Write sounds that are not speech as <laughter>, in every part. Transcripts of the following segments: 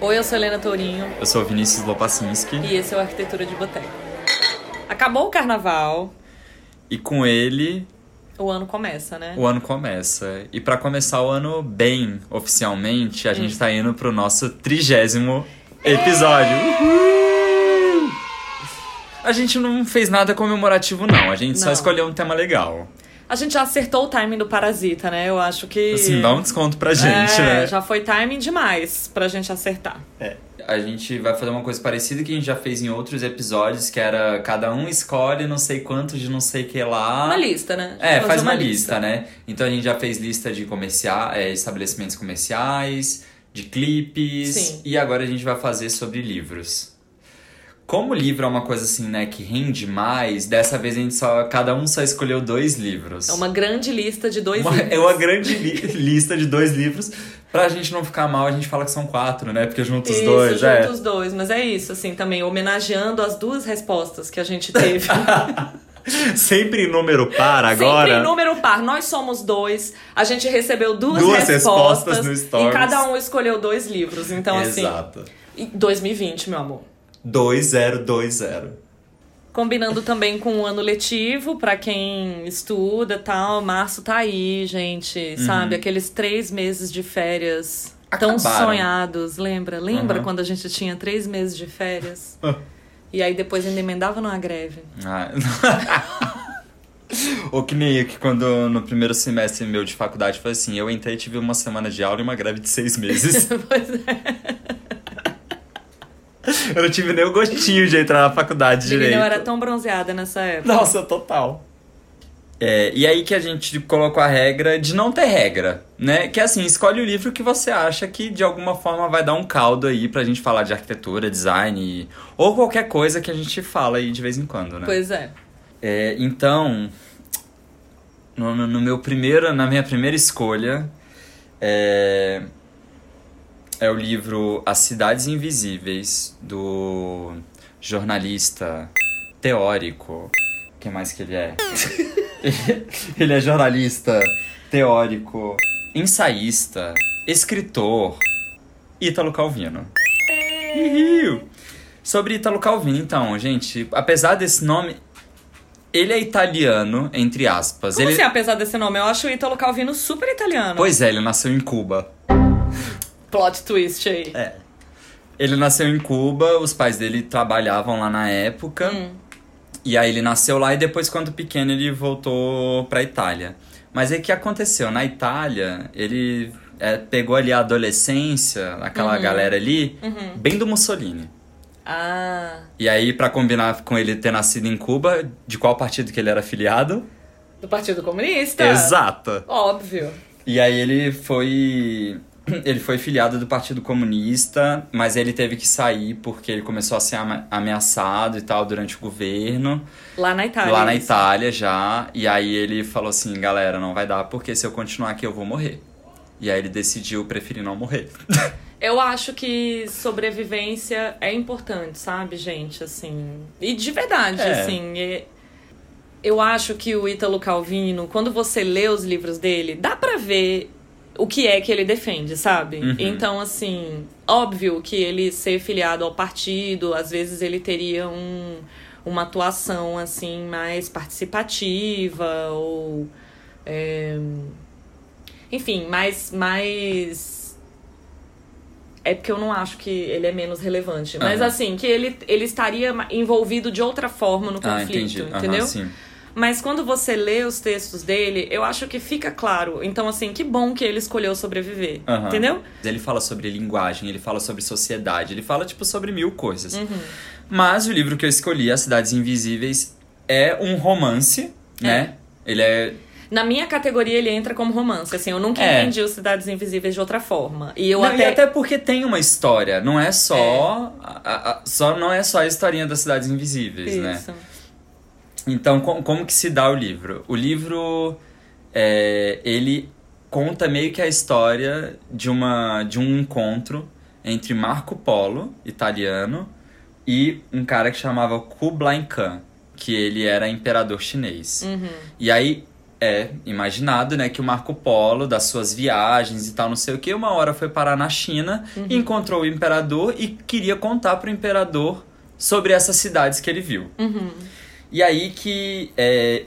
Oi, eu sou Helena Tourinho Eu sou Vinícius Lopacinski e esse é o Arquitetura de Boteco. Acabou o carnaval, e com ele o ano começa, né? o ano começa. E pra começar o ano bem oficialmente, a gente tá indo pro nosso trigésimo episódio. Uhul! A gente não fez nada comemorativo, não. A gente só Não. escolheu um tema legal. A gente já acertou o timing do Parasita, né? Eu acho que. Assim, dá um desconto pra gente, é, né? Já foi timing demais pra gente acertar. É. A gente vai fazer uma coisa parecida que a gente já fez em outros episódios, que era cada um escolhe não sei quanto de não sei que lá. Uma lista, né? É, faz uma lista, né? Então a gente já fez lista de comercial, é, estabelecimentos comerciais, de clipes, Sim. e agora a gente vai fazer sobre livros. Como o livro é uma coisa assim, né, que rende mais, dessa vez a gente só. Cada um só escolheu dois livros. É uma grande lista de dois Uma- livros. é uma grande li- lista de dois livros. Pra gente não ficar mal, a gente fala que são quatro, né? Porque juntos os Isso, dois, junto é. os dois. Mas é isso, assim, também homenageando as duas respostas que a gente teve. <laughs> Sempre em número par agora. Sempre em número par. Nós somos dois. A gente recebeu duas, Duas respostas. respostas no Stories. E cada um escolheu dois livros. Então, assim. Exato. e 2020, meu amor. 2020. Combinando também com o ano letivo, pra quem estuda e tal. Março tá aí, gente. Sabe? Aqueles três meses de férias tão Uhum. Acabaram. sonhados. Lembra? Lembra Uhum. quando a gente tinha três meses de férias? <laughs> E aí depois ainda emendava numa greve. Ah. Ou que nem eu, que quando no primeiro semestre meu de faculdade foi assim, eu entrei e tive uma semana de aula e uma greve de seis meses. <laughs> pois é. <laughs> eu não tive nem o gostinho de entrar na faculdade Menina, direito. eu era tão bronzeada nessa época. Nossa, total. É, e aí que a gente colocou a regra de não ter regra, né? Que é assim, escolhe o livro que você acha que de alguma forma vai dar um caldo aí pra gente falar de arquitetura, design, ou qualquer coisa que a gente fala aí de vez em quando, né? Pois é. É, então, no, no- no meu primeiro, na minha primeira escolha, é, é o livro As Cidades Invisíveis, do jornalista teórico. O que mais que ele é? <laughs> ele é jornalista, teórico, ensaísta, escritor, Ítalo Calvino. Ihiu. Sobre Ítalo Calvino, então, gente, apesar desse nome, ele é italiano, entre aspas. Como ele... assim, apesar desse nome? Eu acho o Ítalo Calvino super italiano. Pois é, ele nasceu em Cuba. Plot twist aí. É. Ele nasceu em Cuba, os pais dele trabalhavam lá na época. Hum. E aí ele nasceu lá e depois, quando pequeno, ele voltou pra Itália. Mas aí o que aconteceu? Na Itália, ele é, pegou ali a adolescência, aquela Uhum. galera ali, bem do Mussolini. Ah, E aí, pra combinar com ele ter nascido em Cuba, de qual partido que ele era filiado? do Partido Comunista. Exato. Óbvio. E aí ele foi. <clears throat> Ele foi filiado do Partido Comunista, mas ele teve que sair porque ele começou a ser ameaçado e tal durante o governo. Lá na Itália. lá na. Itália já. E aí ele falou assim: galera, não vai dar porque se eu continuar aqui eu vou morrer. E aí ele decidiu preferir não morrer. <laughs> Eu acho que sobrevivência é importante, sabe, gente? Assim. E de verdade, É. assim. é- Eu acho que o Ítalo Calvino, quando você lê os livros dele, dá pra ver o que é que ele defende, sabe? Uhum. Então, assim, óbvio que ele ser filiado ao partido, às vezes ele teria um, uma atuação, assim, mais participativa ou. é, enfim, mais. mais é porque eu não acho que ele é menos relevante. Mas Aham. assim, que ele, ele estaria envolvido de outra forma no ah, conflito. Aham, entendeu? sim. Mas quando você lê os textos dele, eu acho que fica claro. Então, assim, que bom que ele escolheu sobreviver. Aham. Entendeu? Ele fala sobre linguagem, ele fala sobre sociedade, ele fala, tipo, sobre mil coisas. Uhum. Mas o livro que eu escolhi, As Cidades Invisíveis, é um romance, né? Ele é. Na minha categoria, ele entra como romance. Assim, eu nunca É. entendi os Cidades Invisíveis de outra forma. E eu não, até... E até porque tem uma história, não é só. a- a- a- só não é só a historinha das Cidades Invisíveis, né? Então, com- como que se dá o livro? O livro, é, ele conta meio que a história de, uma, de um encontro entre Marco Polo, italiano, e um cara que chamava Kublai Khan, que ele era imperador chinês. Uhum. E aí, é imaginado, né, que o Marco Polo, das suas viagens e tal, não sei o que, uma hora foi parar na China, uhum. encontrou o imperador e queria contar pro imperador sobre essas cidades que ele viu. Uhum. E aí que é,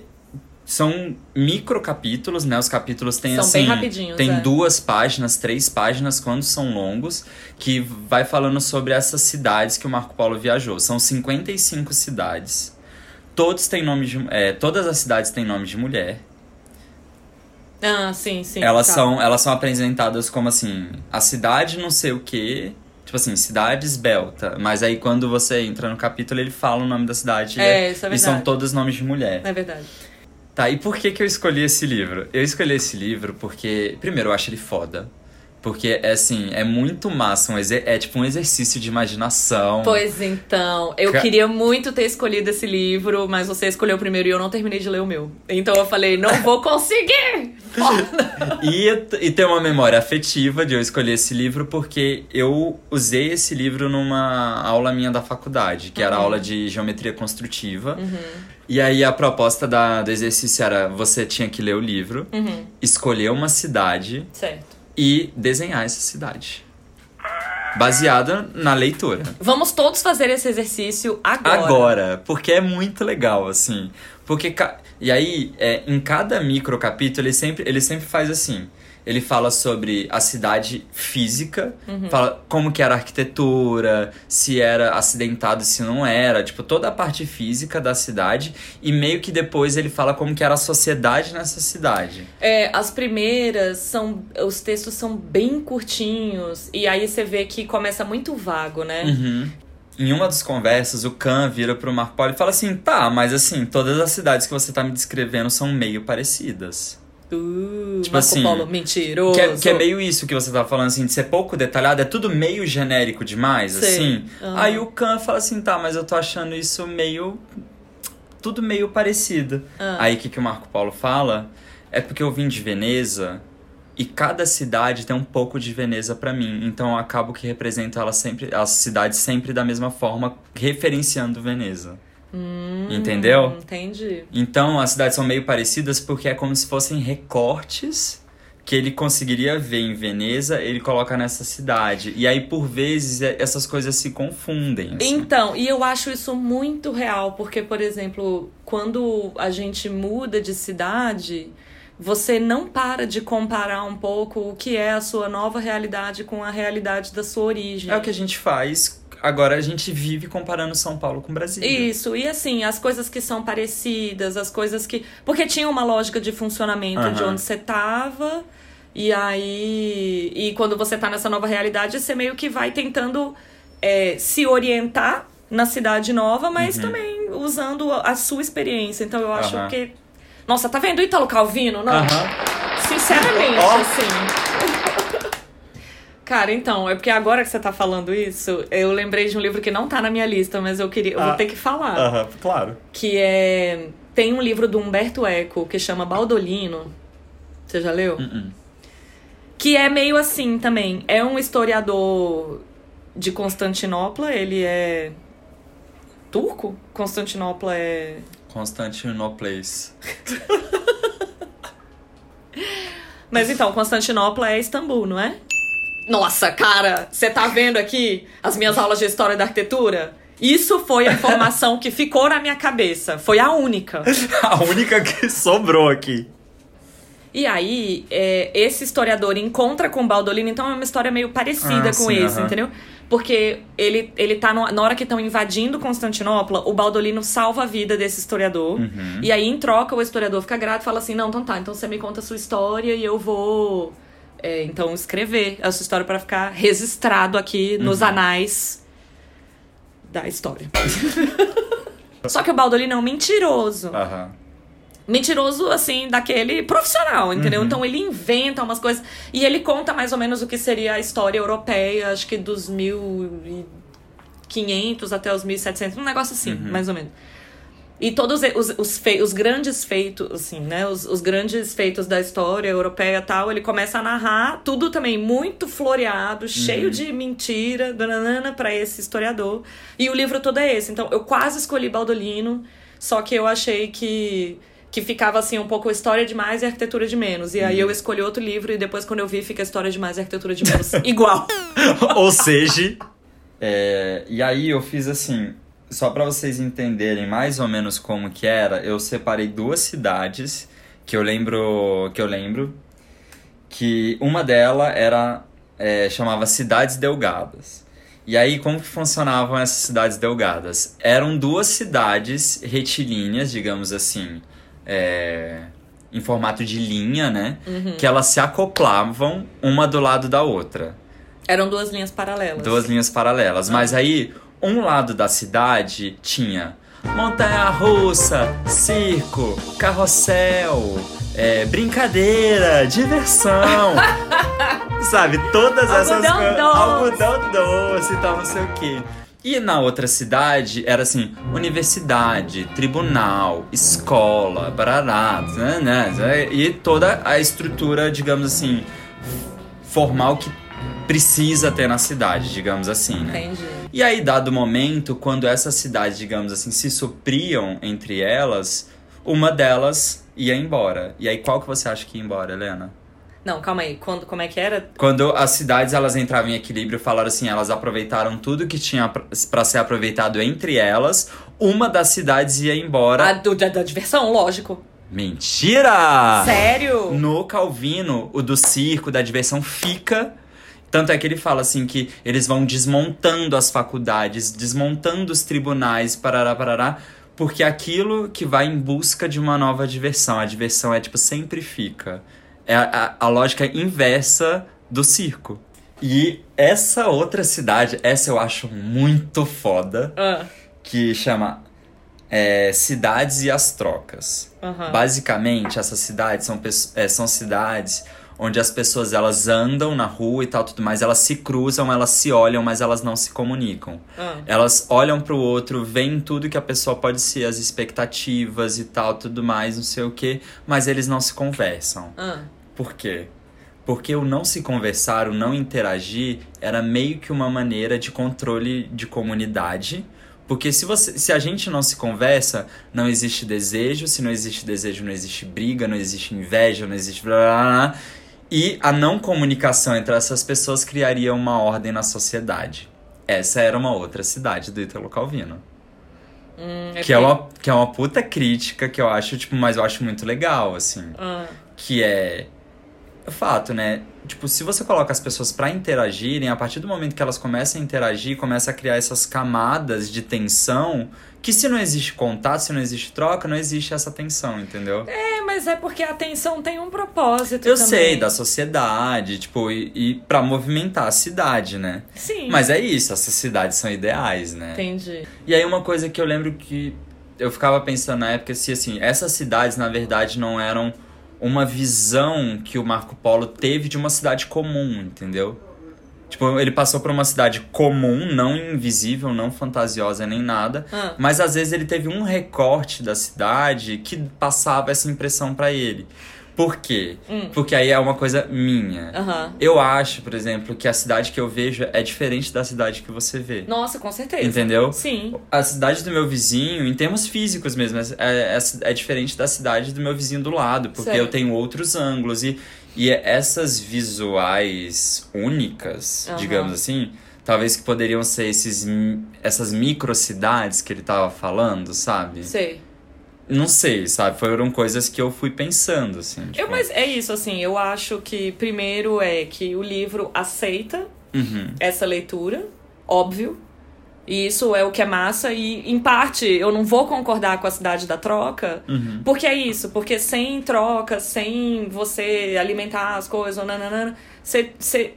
são micro capítulos, né? Os capítulos têm são assim, tem é. duas páginas, três páginas quando são longos, que vai falando sobre essas cidades que o Marco Polo viajou. São 55 cidades. Todos têm nome de, é, todas as cidades têm nome de mulher. Ah, sim, sim. Elas tá. são elas são apresentadas como assim, a cidade não sei o quê, tipo assim, cidade esbelta. Mas aí quando você entra no capítulo, ele fala o nome da cidade É, isso é e são verdade. todos nomes de mulher. É verdade. Tá, e por que que eu escolhi esse livro? Eu escolhi esse livro porque, primeiro, eu acho ele foda. Porque, é assim, é muito massa, um é tipo um exercício de imaginação. Pois então, eu Ca- queria muito ter escolhido esse livro, mas você escolheu primeiro e eu não terminei de ler o meu. Então eu falei, não vou conseguir! <laughs> E, e tem uma memória afetiva de eu escolher esse livro porque eu usei esse livro numa aula minha da faculdade, que era aula de geometria construtiva. E aí a proposta da, do exercício era você tinha que ler o livro, Uhum, escolher uma cidade certo. E desenhar essa cidade. Baseada na leitura. Vamos todos fazer esse exercício agora. Agora, porque é muito legal, assim. Porque. ca- E aí, é, em cada micro capítulo, ele sempre, ele sempre faz assim. Ele fala sobre a cidade física, fala como que era a arquitetura, se era acidentado, se não era, tipo, toda a parte física da cidade. E meio que depois ele fala como que era a sociedade nessa cidade. É, as primeiras são. Os textos são bem curtinhos. E aí você vê que começa muito vago, né? Uhum. Em uma das conversas, o Khan vira pro Marco Polo e fala assim: tá, mas assim, todas as cidades que você tá me descrevendo são meio parecidas. Uh, Tipo Marco assim, Polo mentiroso. Que é, que é meio isso que você tá falando, assim, de ser pouco detalhado, é tudo meio genérico demais, assim. Aham. Aí o Khan fala assim, tá, mas eu tô achando isso meio. Tudo meio parecido. Ah. Aí o que, que o Marco Polo fala? É porque eu vim de Veneza e cada cidade tem um pouco de Veneza pra mim. Então eu acabo que represento ela sempre, as cidades sempre da mesma forma, referenciando Veneza. Hum, Entendeu? Entendi. Então as cidades são meio parecidas porque é como se fossem recortes que ele conseguiria ver em Veneza, ele coloca nessa cidade. E aí, por vezes, é- essas coisas se confundem. assim. Então, e eu acho isso muito real, porque, por exemplo, quando a gente muda de cidade, você não para de comparar um pouco o que é a sua nova realidade com a realidade da sua origem. É o que a gente faz. Agora a gente vive comparando São Paulo com Brasília. Isso, e assim, as coisas que são parecidas, as coisas que. Porque tinha uma lógica de funcionamento de Aham. onde você tava, e aí. E quando você tá nessa nova realidade, você meio que vai tentando é, se orientar na cidade nova, mas também usando a sua experiência. Então eu acho Uhum. Que. Nossa, tá vendo Ítalo Calvino? Não. Sinceramente, Ó. assim. Cara, então, é porque agora que você tá falando isso, eu lembrei de um livro que não tá na minha lista, mas eu queria. Eu vou Ah. ter que falar. Aham, claro. Que é. Tem um livro do Humberto Eco que chama Baldolino. Você já leu? Uh-uh. Que é meio assim também. É um historiador de Constantinopla, ele é. Turco? Constantinopla é. Constantinople. <laughs> Mas então, Constantinopla é Istambul, não é? Nossa, cara, você tá vendo aqui as minhas aulas de história da arquitetura? Isso foi a informação que ficou na minha cabeça. Foi a única. <laughs> A única que sobrou aqui. E aí, é, esse historiador encontra com Baldolino, então é uma história meio parecida Ah, com sim, esse, aham. entendeu? Porque ele, ele tá no- na hora que estão invadindo Constantinopla, o Baldolino salva a vida desse historiador. Uhum. E aí, em troca, o historiador fica grato e fala assim: Não, então tá, então você me conta a sua história e eu vou. É, então, escrever a sua história pra ficar registrado aqui nos Uhum. anais da história. <laughs> Só que o Baldolino é um mentiroso Aham. mentiroso, assim, daquele profissional, entendeu? Uhum. Então ele inventa umas coisas. E ele conta mais ou menos o que seria a história europeia, acho que dos 1500 até os 1700, um negócio assim, Uhum. mais ou menos. E todos os, os, fei- os grandes feitos, assim, né? Os, os grandes feitos da história europeia e tal, ele começa a narrar tudo também muito floreado, cheio de mentira, dananana, pra esse historiador. E o livro todo é esse. Então, eu quase escolhi Baldolino, só que eu achei que que ficava assim um pouco história de mais e arquitetura de menos. E aí eu escolhi outro livro e depois quando eu vi fica história de mais e arquitetura de menos <laughs> igual. <laughs> Ou seja, é, e aí eu fiz assim, só para vocês entenderem mais ou menos como que era, eu separei duas cidades que eu lembro, que eu lembro, que uma delas era é, chamava Cidades Delgadas. E aí, como que funcionavam essas cidades delgadas? Eram duas cidades retilíneas, digamos assim, é, em formato de linha, né? Uhum. Que elas se acoplavam uma do lado da outra. Eram duas linhas paralelas. Duas linhas paralelas. Mas aí, um lado da cidade tinha montanha-russa, circo, carrossel, é, brincadeira, diversão. <laughs> Sabe, todas essas coisas. Algodão doce e tal, não sei o quê. E na outra cidade era assim: universidade, tribunal, escola, barará, né, né, e toda a estrutura, digamos assim, formal que precisa ter na cidade, digamos assim, né? Entendi. E aí, dado o momento, quando essas cidades, digamos assim, se supriam entre elas, uma delas ia embora. E aí, qual que você acha que ia embora, Helena? Não, calma aí. Quando, como é que era? Quando as cidades elas entravam em equilíbrio, falaram assim, elas aproveitaram tudo que tinha pra- pra ser aproveitado entre elas, uma das cidades ia embora. A do, da, da diversão, lógico. Mentira! Sério? No Calvino, o do circo, da diversão, fica. Tanto é que ele fala assim que eles vão desmontando as faculdades, desmontando os tribunais, parará, parará, porque é aquilo que vai em busca de uma nova diversão. A diversão é tipo, sempre fica. É a, a, a lógica inversa do circo. E essa outra cidade, essa eu acho muito foda, Ah, que chama é, Cidades e as Trocas. aham. Basicamente, essas cidades são, é, são cidades onde as pessoas elas andam na rua e tal, tudo mais, elas se cruzam, elas se olham, mas elas não se comunicam. Ah. Elas olham pro outro, veem tudo que a pessoa pode ser, as expectativas e tal, tudo mais, não sei o que, mas eles não se conversam. Ah. Por quê? Porque o não se conversar, o não interagir, era meio que uma maneira de controle de comunidade. Porque se, você, se a gente não se conversa, não existe desejo. Se não existe desejo, não existe briga, não existe inveja, não existe. Blá, blá, blá. E a não comunicação entre essas pessoas criaria uma ordem na sociedade. Essa era uma outra cidade do Italo Calvino. Hum, Que é, uma, que é uma puta crítica que eu acho, tipo, mas eu acho muito legal, assim Ah. que é fato, né? Tipo, se você coloca as pessoas pra interagirem, a partir do momento que elas começam a interagir, começa a criar essas camadas de tensão, que se não existe contato, se não existe troca, não existe essa tensão, entendeu? É, mas é porque a atenção tem um propósito Eu também. sei, da sociedade, tipo, e, e para movimentar a cidade, né? Sim. Mas é isso, essas cidades são ideais, né? Entendi. E aí uma coisa que eu lembro que eu ficava pensando na época se assim, essas cidades na verdade não eram uma visão que o Marco Polo teve de uma cidade comum, entendeu? Tipo, ele passou por uma cidade comum, não invisível, não fantasiosa nem nada, Ah. mas às vezes ele teve um recorte da cidade que passava essa impressão pra ele. Por quê? Hum. Porque aí é uma coisa minha. Aham. Eu acho, por exemplo, que a cidade que eu vejo é diferente da cidade que você vê. Nossa, com certeza. Entendeu? Sim. A cidade do meu vizinho, em termos físicos mesmo, é, é, é diferente da cidade do meu vizinho do lado, porque Sei. eu tenho outros ângulos e, e essas visuais únicas, Aham. digamos assim, talvez que poderiam ser esses, essas microcidades que ele tava falando, sabe? Sei. Não sei, sabe? Foram coisas que eu fui pensando, assim. Eu, tipo, mas é isso, assim, eu acho que primeiro é que o livro aceita uhum, essa leitura, óbvio. E isso é o que é massa. E, em parte, eu não vou concordar com a cidade da troca. uhum. Porque é isso. Porque sem troca, sem você alimentar as coisas, ou nananana, você, você,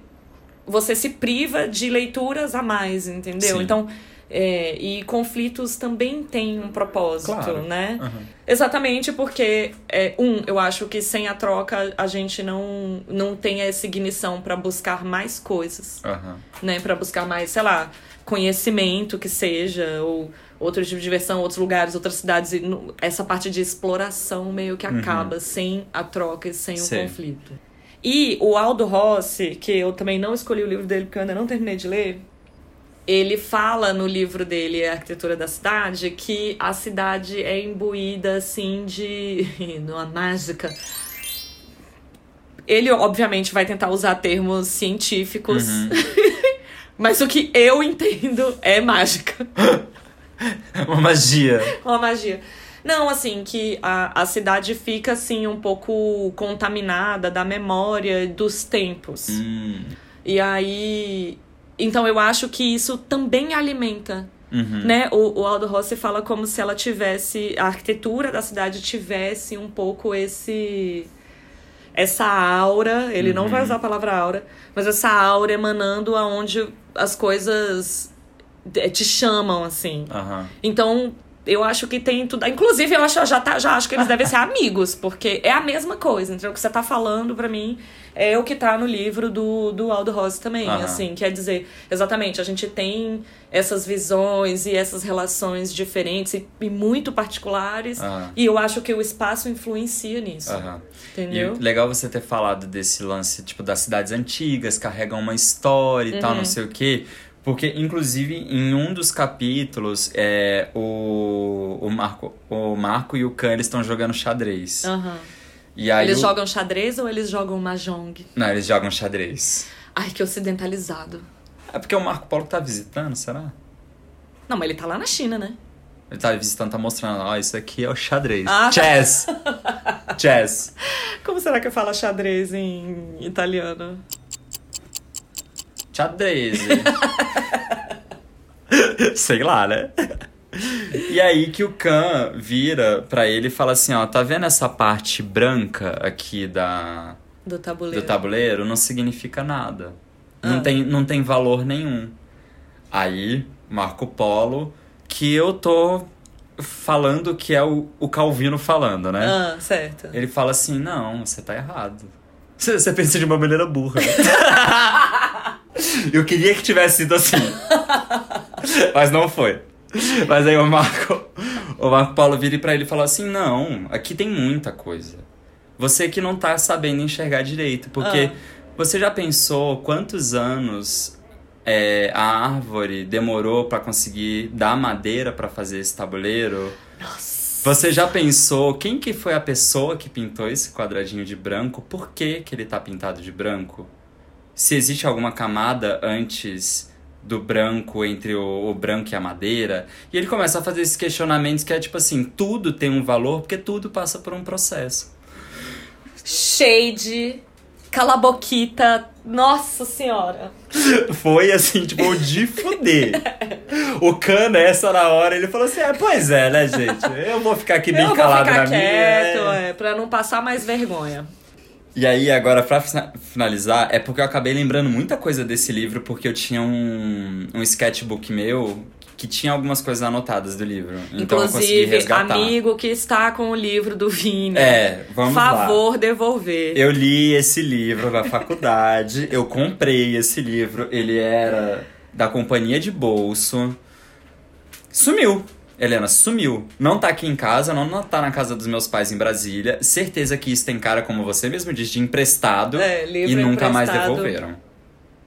você se priva de leituras a mais, entendeu? Sim. Então, é, e conflitos também têm um propósito, Claro. né? Uhum. Exatamente porque, é, um, eu acho que sem a troca a gente não, não tem essa ignição para buscar mais coisas Aham. né, para buscar mais, sei lá, conhecimento que seja, ou outro tipo de diversão, outros lugares, outras cidades. E essa parte de exploração meio que acaba sem a troca e sem o Sei. conflito. E o Aldo Rossi, que eu também não escolhi o livro dele porque eu ainda não terminei de ler, ele fala no livro dele, A Arquitetura da Cidade, que a cidade é imbuída, assim, de. <laughs> numa mágica. Ele, obviamente, vai tentar usar termos científicos, Uhum. <laughs> mas o que eu entendo é mágica. <laughs> Uma magia. Uma magia. Não, assim, que a, a cidade fica, assim, um pouco contaminada da memória dos tempos. Hum. E aí. Então eu acho que isso também alimenta. Uhum. Né? O, o Aldo Rossi fala como se ela tivesse. A arquitetura da cidade tivesse um pouco esse. Essa aura, ele não Uhum. vai usar a palavra aura, mas essa aura emanando aonde as coisas te chamam, assim. Aham. Então, eu acho que tem tudo. Inclusive, eu acho, já, tá, já acho que eles devem ser <laughs> amigos, porque é a mesma coisa. Então, o que você tá falando pra mim é o que tá no livro do, do Aldo Rossi também. Aham. Assim, quer dizer, exatamente, a gente tem essas visões e essas relações diferentes e, e muito particulares. Aham. E eu acho que o espaço influencia nisso. Aham. Entendeu? E legal você ter falado desse lance, tipo, das cidades antigas, carregam uma história e tal, Uhum. não sei o quê. Porque, inclusive, em um dos capítulos, é, o, o, Marco, o Marco e o Khan, estão jogando xadrez. Aham. E aí Eles o- jogam xadrez ou eles jogam mahjong? Não, eles jogam xadrez. Ai, que ocidentalizado. É porque o Marco Polo tá visitando, será? Não, mas ele tá lá na China, né? Ele tá visitando, tá mostrando, ó, isso aqui é o xadrez. Ah. Chess! <laughs> Chess! Como será que fala xadrez em italiano? Xadrez. <laughs> Sei lá, né? E aí que o Khan vira pra ele e fala assim, ó, tá vendo essa parte branca aqui da, Do tabuleiro. do tabuleiro? Não significa nada. Não, Ah. tem, não tem valor nenhum. Aí, Marco Polo, que eu tô falando que é o, o Calvino falando, né? Ah, certo. Ele fala assim, não, você tá errado. Você, você pensa de uma maneira burra. <laughs> Eu queria que tivesse sido assim. Mas não foi. Mas aí o Marco, o Marco Paulo vira pra ele e fala assim, não, aqui tem muita coisa. Você que não tá sabendo enxergar direito, porque Ah. você já pensou quantos anos é, a árvore demorou pra conseguir dar madeira pra fazer esse tabuleiro? Nossa. Você já pensou quem que foi a pessoa que pintou esse quadradinho de branco? Por que, que ele tá pintado de branco? Se existe alguma camada antes do branco, entre o, o branco e a madeira. E ele começa a fazer esses questionamentos que é tipo assim, tudo tem um valor porque tudo passa por um processo. Shade. Cala a boquita. Nossa senhora. <laughs> Foi assim, tipo, o de fuder. O Khan, nessa na hora, ele falou assim: é, pois é, né, gente? Eu vou ficar aqui bem eu vou calado ficar na minha. quieto, é. é, pra não passar mais vergonha. E aí, agora, pra fina- finalizar, é porque eu acabei lembrando muita coisa desse livro, porque eu tinha um, um sketchbook meu que tinha algumas coisas anotadas do livro. Então eu consegui Inclusive, resgatar. amigo que está com o livro do Vini. É, vamos lá. Favor devolver. Eu li esse livro na faculdade, eu comprei esse livro, ele era da companhia de bolso. Sumiu. Helena, sumiu. Não tá aqui em casa, não, não tá na casa dos meus pais em Brasília. Certeza que isso tem cara, como você mesmo disse, de emprestado. É, livro e nunca mais emprestado. devolveram.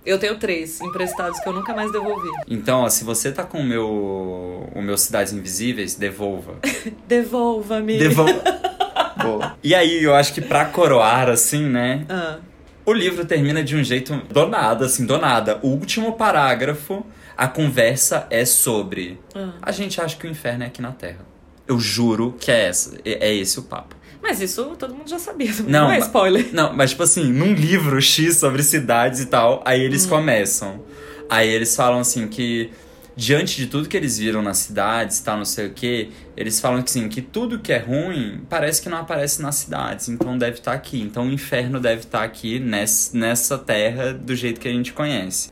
Eu tenho três emprestados que eu nunca mais devolvi. Então, ó, se você tá com o meu, o meu Cidades Invisíveis, devolva. Devolva-me. <laughs> Devolva. <laughs> Boa. E aí, eu acho que pra coroar, assim, né? Ah, O livro termina de um jeito do nada, assim, do nada. O último parágrafo, a conversa é sobre. ah. A gente acha que o inferno é aqui na Terra. Eu juro que é, essa, é, é esse o papo. Mas isso todo mundo já sabia. Não, Não, é spoiler. Não, mas tipo assim, num livro X sobre cidades e tal, aí eles Hum. começam. Aí eles falam assim que diante de tudo que eles viram nas cidades, tal, não sei o que, eles falam que assim, que tudo que é ruim parece que não aparece nas cidades, então deve estar aqui. Então o inferno deve estar aqui ness- nessa terra do jeito que a gente conhece.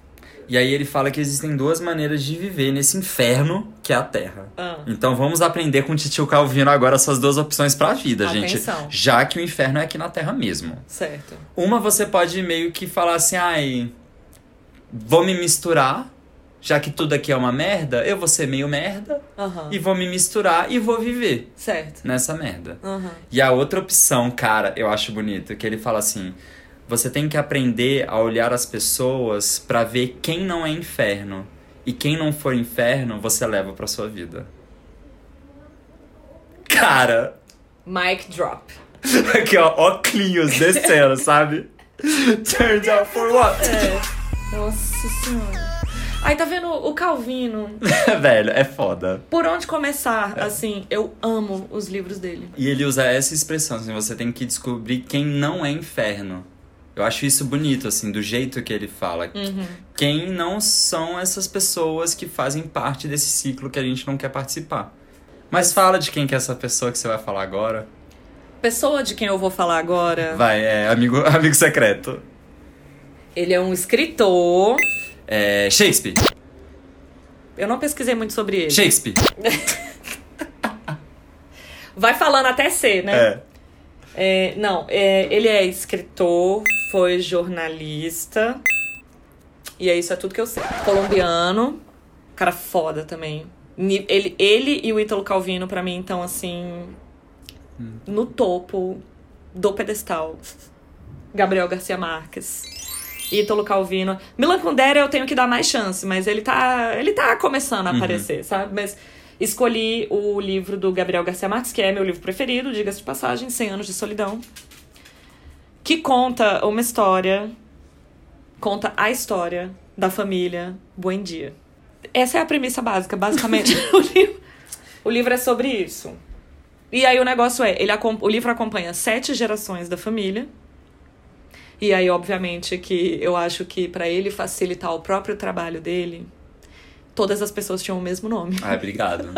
E aí ele fala que existem duas maneiras de viver nesse inferno que é a Terra. Ah. Então vamos aprender com o Titio Calvino agora essas duas opções pra vida, gente. Atenção. Já que o inferno é aqui na Terra mesmo. Certo. Uma você pode meio que falar assim, ai, vou me misturar, já que tudo aqui é uma merda, eu vou ser meio merda Aham. e vou me misturar e vou viver Certo. nessa merda. Aham. E a outra opção, cara, eu acho bonito, que ele fala assim: você tem que aprender a olhar as pessoas pra ver quem não é inferno E quem não for inferno, você leva pra sua vida. Cara! Mic drop. <laughs> Aqui, ó, óculos descendo, sabe? <laughs> Turns out for what? É. Nossa senhora. Aí tá vendo o Calvino? <laughs> Velho, é foda. Por onde começar? Assim, eu amo os livros dele. E ele usa essa expressão, assim, você tem que descobrir quem não é inferno. Eu acho isso bonito, assim, do jeito que ele fala. Quem não são essas pessoas que fazem parte desse ciclo que a gente não quer participar. Mas fala de quem que é essa pessoa que você vai falar agora. Pessoa de quem eu vou falar agora, Vai, é amigo, <laughs> amigo secreto. ele é um escritor. É Shakespeare. Eu não pesquisei muito sobre ele. Shakespeare. <laughs> Vai falando até ser, né? É. É, não, é, ele é escritor, foi jornalista. E é isso, é tudo que eu sei. Colombiano. Cara foda também. Ele, ele e o Ítalo Calvino, pra mim, estão assim. No topo do pedestal. Gabriel Garcia Marques. Ítalo Calvino. Milan Kundera eu tenho que dar mais chance, mas ele tá, ele tá começando a aparecer, sabe? Mas escolhi o livro do Gabriel Garcia Marques, que é meu livro preferido, diga-se de passagem, 100 anos de solidão, que conta uma história, conta a história da família Buendia. Essa é a premissa básica, basicamente. <laughs> o, livro, o livro é sobre isso. E aí o negócio é, ele, o livro acompanha sete gerações da família, e aí, obviamente, que eu acho que pra ele facilitar o próprio trabalho dele, todas as pessoas tinham o mesmo nome. Ai, obrigado.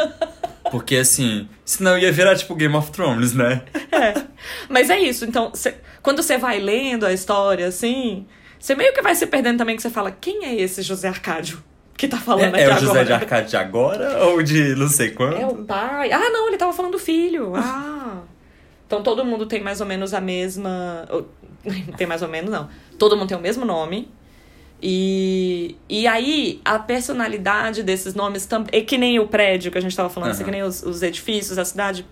Porque assim, senão ia virar tipo Game of Thrones, né? É. Mas é isso. Então, cê- quando você vai lendo a história, assim, você meio que vai se perdendo também, que você fala, quem é esse José Arcádio que tá falando É, aqui é o José agora? de Arcade de agora ou de não sei quando? É o pai. Ah, não, ele tava falando do filho. Ah. Então todo mundo tem mais ou menos a mesma. <laughs> Tem mais ou menos, não. Todo mundo tem o mesmo nome. E, e aí, a personalidade desses nomes também. É que nem o prédio que a gente tava falando, assim, Aham. que nem os, os edifícios, a cidade.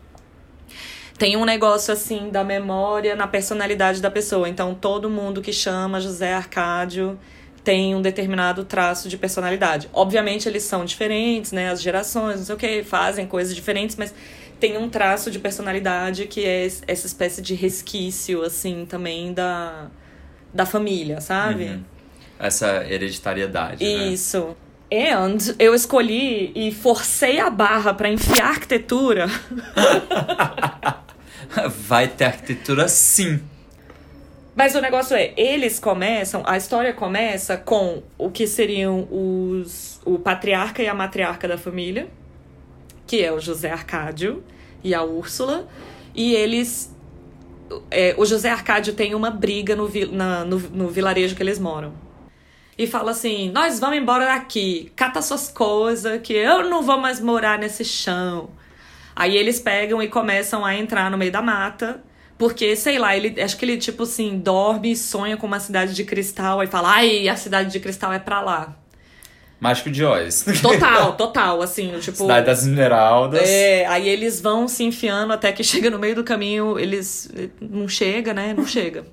Tem um negócio assim da memória na personalidade da pessoa. Então, todo mundo que chama José Arcádio tem um determinado traço de personalidade. Obviamente, eles são diferentes, né? As gerações, não sei o que, fazem coisas diferentes, mas tem um traço de personalidade que é es- essa espécie de resquício, assim, também da, da família, sabe? Uhum. Essa hereditariedade, né? Isso. And eu escolhi e forcei a barra pra enfiar arquitetura <laughs> Vai ter arquitetura sim. Mas o negócio é, eles começam, a história começa com o que seriam os o patriarca e a matriarca da família, que é o José Arcádio e a Úrsula, e eles é, o José Arcádio tem uma briga no, na- no, no vilarejo que eles moram. E fala assim: Nós vamos embora daqui, cata suas coisas, que eu não vou mais morar nesse chão. Aí eles pegam e começam a entrar no meio da mata. Porque, sei lá, ele acho que ele, tipo assim, dorme e sonha com uma cidade de cristal. Aí fala, ai, a cidade de cristal é pra lá. Mágico de Oz. <laughs> Total, total, assim, tipo. Cidade das Esmeraldas. É, aí eles vão se enfiando até que chega no meio do caminho, eles. Não chega, né? Não chega.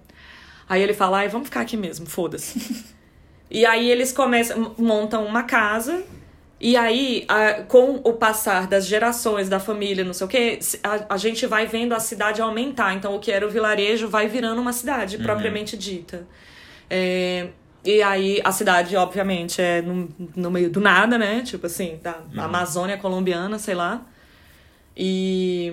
Aí ele fala, ai, vamos ficar aqui mesmo, foda-se. e aí eles começam, montam uma casa. E aí, a- com o passar das gerações da família, não sei o quê, a, a gente vai vendo a cidade aumentar. Então, o que era o vilarejo vai virando uma cidade propriamente dita. É, e aí, a cidade, obviamente, é no, no meio do nada, né? Tipo assim, da Amazônia colombiana, sei lá. E.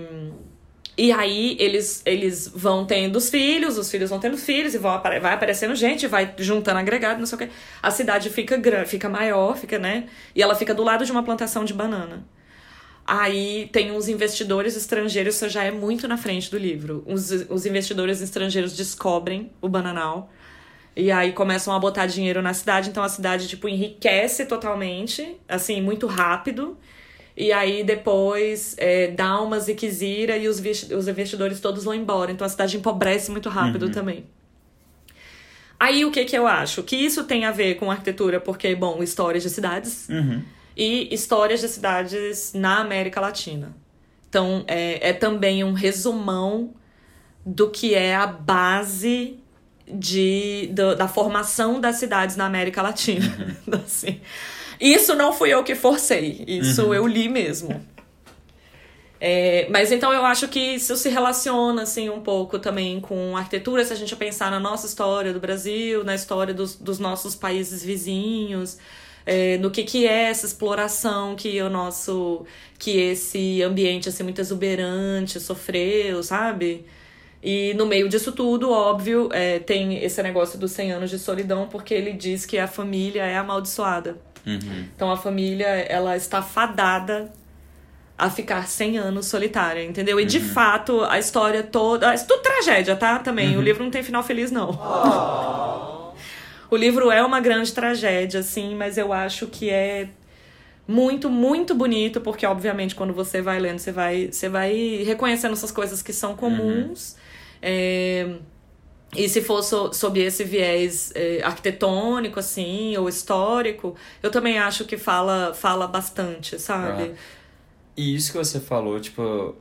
E aí eles, eles vão tendo os filhos, os filhos vão tendo filhos, e vão, vai aparecendo gente, vai juntando agregado, não sei o quê. A cidade fica grande, fica maior, fica, né? E ela fica do lado de uma plantação de banana. Aí tem uns investidores estrangeiros, isso já é muito na frente do livro. Os, os investidores estrangeiros descobrem o bananal. E aí começam a botar dinheiro na cidade, então a cidade, tipo, enriquece totalmente, assim, muito rápido. E aí depois é, dá uma ziquezira e os, os investidores todos vão embora. Então a cidade empobrece muito rápido também. Aí o que que eu acho? Que isso tem a ver com arquitetura, porque, bom, histórias de cidades Uhum. e histórias de cidades na América Latina. Então, é, é também um resumão do que é a base de, do- da formação das cidades na América Latina. <laughs> assim. Isso não fui eu que forcei, isso uhum. eu li mesmo. É, mas então eu acho que isso se relaciona assim um pouco também com arquitetura, se a gente pensar na nossa história do Brasil, na história dos, dos nossos países vizinhos, é, no que, que é essa exploração que o nosso. que esse ambiente assim, muito exuberante sofreu, sabe? E no meio disso tudo, óbvio, é, tem esse negócio dos 100 anos de solidão, porque ele diz que a família é amaldiçoada. Uhum. Então a família, ela está fadada a ficar 100 anos solitária, entendeu? E uhum. de fato, a história toda. É tudo tragédia, tá? Também. Uhum. O livro não tem final feliz, não. Oh. o livro é uma grande tragédia, assim, mas eu acho que é muito, muito bonito, porque, obviamente, quando você vai lendo, você vai, você vai reconhecendo essas coisas que são comuns. Uhum. É... E se for so, sob esse viés é, arquitetônico, assim, ou histórico, eu também acho que fala, fala bastante, sabe? E isso que você falou, tipo,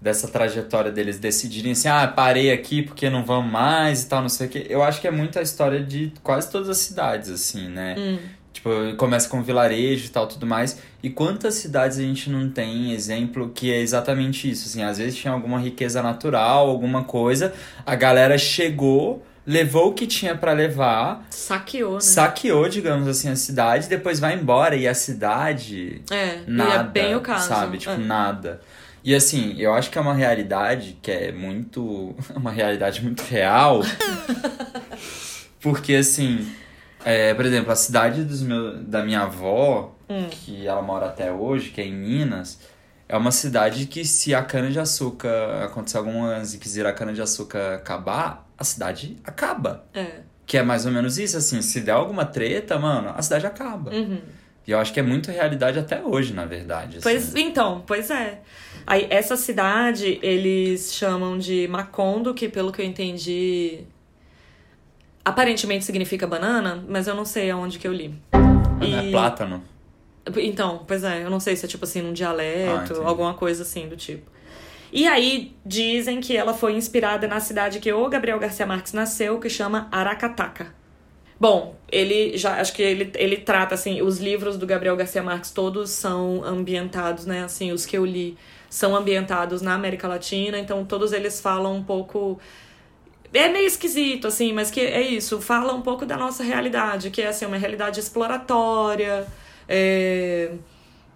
dessa trajetória deles decidirem assim, ah, parei aqui porque não vamos mais e tal, não sei o quê. Eu acho que é muito a história de quase todas as cidades, assim, né? Hum. Tipo, começa com vilarejo e tal, tudo mais. E quantas cidades a gente não tem exemplo que é exatamente isso, assim, às vezes tinha alguma riqueza natural, alguma coisa, a galera chegou levou o que tinha para levar. Saqueou, né? Saqueou, digamos assim, a cidade, depois vai embora. E a cidade. É, nada. E é bem o caso. Sabe? Tipo, é. nada. E assim, eu acho que é uma realidade que é muito. <laughs> Uma realidade muito real. <laughs> porque assim. É, por exemplo, a cidade dos meu, da minha avó, hum. que ela mora até hoje, que é em Minas, é uma cidade que se a cana-de-açúcar acontecer algumas e quiser a cana-de-açúcar acabar, a cidade acaba. É. Que é mais ou menos isso, assim, se der alguma treta, mano, a cidade acaba. Uhum. E eu acho que é muito realidade até hoje, na verdade. Assim. Pois, então, pois é. Aí, essa cidade, eles chamam de Macondo, que pelo que eu entendi, aparentemente significa banana, mas eu não sei aonde que eu li. E... É plátano. Então, pois é, eu não sei se é tipo assim, num dialeto, ah, alguma coisa assim do tipo. E aí dizem que ela foi inspirada na cidade que o Gabriel Garcia Marques nasceu, que chama Aracataca. Bom, ele já acho que ele, ele trata assim, os livros do Gabriel Garcia Marques todos são ambientados, né, assim, os que eu li são ambientados na América Latina, então todos eles falam um pouco é meio esquisito, assim, mas que é isso, fala um pouco da nossa realidade, que é assim, uma realidade exploratória, é,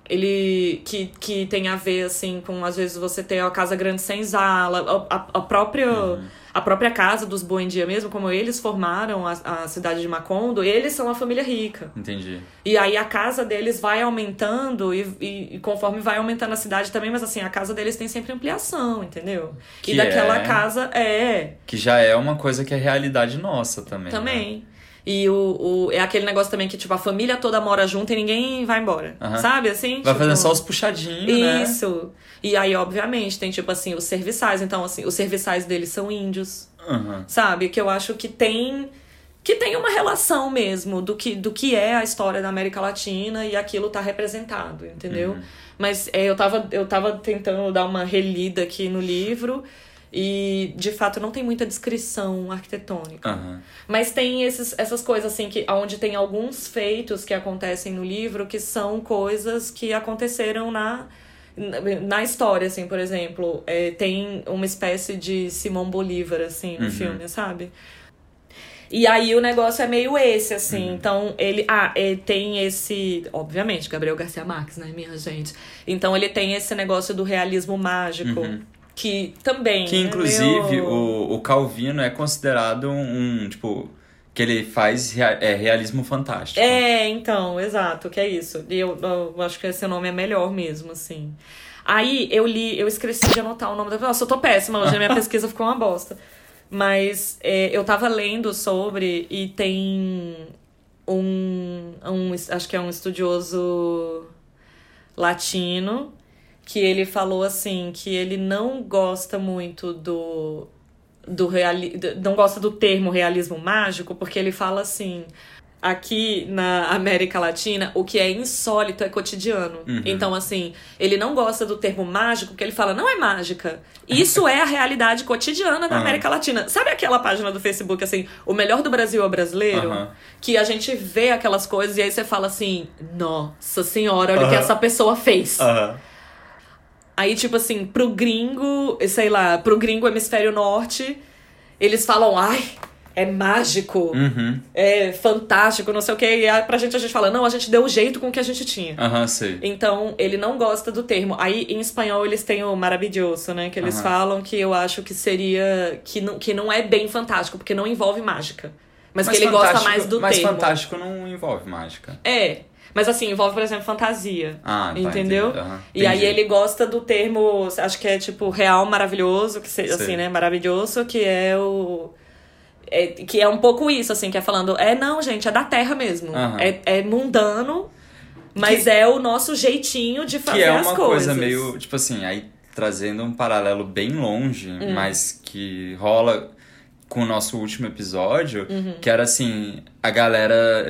ele que, que tem a ver assim com às vezes você ter a casa grande sem sala a, a, própria uhum. A própria casa dos Buendia mesmo como eles formaram a, a cidade de Macondo eles são uma família rica. Entendi. E aí a casa deles vai aumentando e, e, e conforme vai aumentando a cidade também mas assim a casa deles tem sempre ampliação entendeu? Que e daquela é... casa é. Que já é uma coisa que é realidade nossa também também. né? E o, o, é aquele negócio também que, tipo, a família toda mora junto e ninguém vai embora. Uhum. Sabe, assim? Vai tipo... fazendo só os puxadinhos, né? Isso. E aí, obviamente, tem, tipo assim, os serviçais. Então, assim, os serviçais deles são índios. Uhum. Sabe? Que eu acho que tem... Que tem uma relação mesmo do que, do que é a história da América Latina e aquilo tá representado, entendeu? Uhum. Mas é, eu, tava, eu tava tentando dar uma relida aqui no livro... E, de fato, não tem muita descrição arquitetônica. Uhum. Mas tem esses, essas coisas, assim, que onde tem alguns feitos que acontecem no livro que são coisas que aconteceram na, na história, assim, por exemplo. É, tem uma espécie de Simão Bolívar, assim, no uhum. filme, sabe? E aí o negócio é meio esse, assim. Uhum. Então, ele. Ah, ele tem esse. Obviamente, Gabriel Garcia Marques, né, minha gente? Então, ele tem esse negócio do realismo mágico. Uhum que também. Que inclusive meu... o, o Calvino é considerado um, um, tipo. Que ele faz é, realismo fantástico. É, então, exato, que é isso. E eu, eu acho que esse nome é melhor mesmo, assim. Aí eu li, eu esqueci de anotar o nome da. Nossa, eu tô péssima, hoje a minha <laughs> pesquisa ficou uma bosta. Mas é, eu tava lendo sobre e tem um, um. Acho que é um estudioso latino que ele falou assim que ele não gosta muito do do reali não gosta do termo realismo mágico porque ele fala assim aqui na América Latina, o que é insólito é cotidiano. Uhum. Então, assim, ele não gosta do termo mágico, porque ele fala, não é mágica. Isso é a realidade cotidiana da Aham. América Latina. Sabe aquela página do Facebook, assim, o melhor do Brasil é o brasileiro? Aham. Que a gente vê aquelas coisas e aí você fala assim, nossa senhora, olha o que essa pessoa fez. Aí, tipo assim, pro gringo, sei lá, pro gringo hemisfério norte, eles falam, ai, é mágico, Uhum. é fantástico, não sei o quê. E a- pra gente a gente fala, não, a gente deu jeito com o que a gente tinha. Aham, sei. Então, ele não gosta do termo. Aí, em espanhol, eles têm o maravilhoso, né? Que eles Aham. falam que eu acho que seria. Que não, que não é bem fantástico, porque não envolve mágica. Mas, que ele gosta mais do Mas termo. fantástico não envolve mágica. É. Mas assim, envolve, por exemplo, fantasia. Ah, tá, entendeu? Aham, E aí ele gosta do termo, acho que é tipo real maravilhoso, que seja assim, né? Maravilhoso, que é o. é- que é um pouco isso, assim, que é falando, é não, gente, é da terra mesmo. Aham. É, é mundano, mas é o nosso jeitinho de fazer Que é as uma coisas. coisa meio, tipo assim, aí trazendo um paralelo bem longe, Hum. mas que rola com o nosso último episódio, Uhum. que era assim, a galera.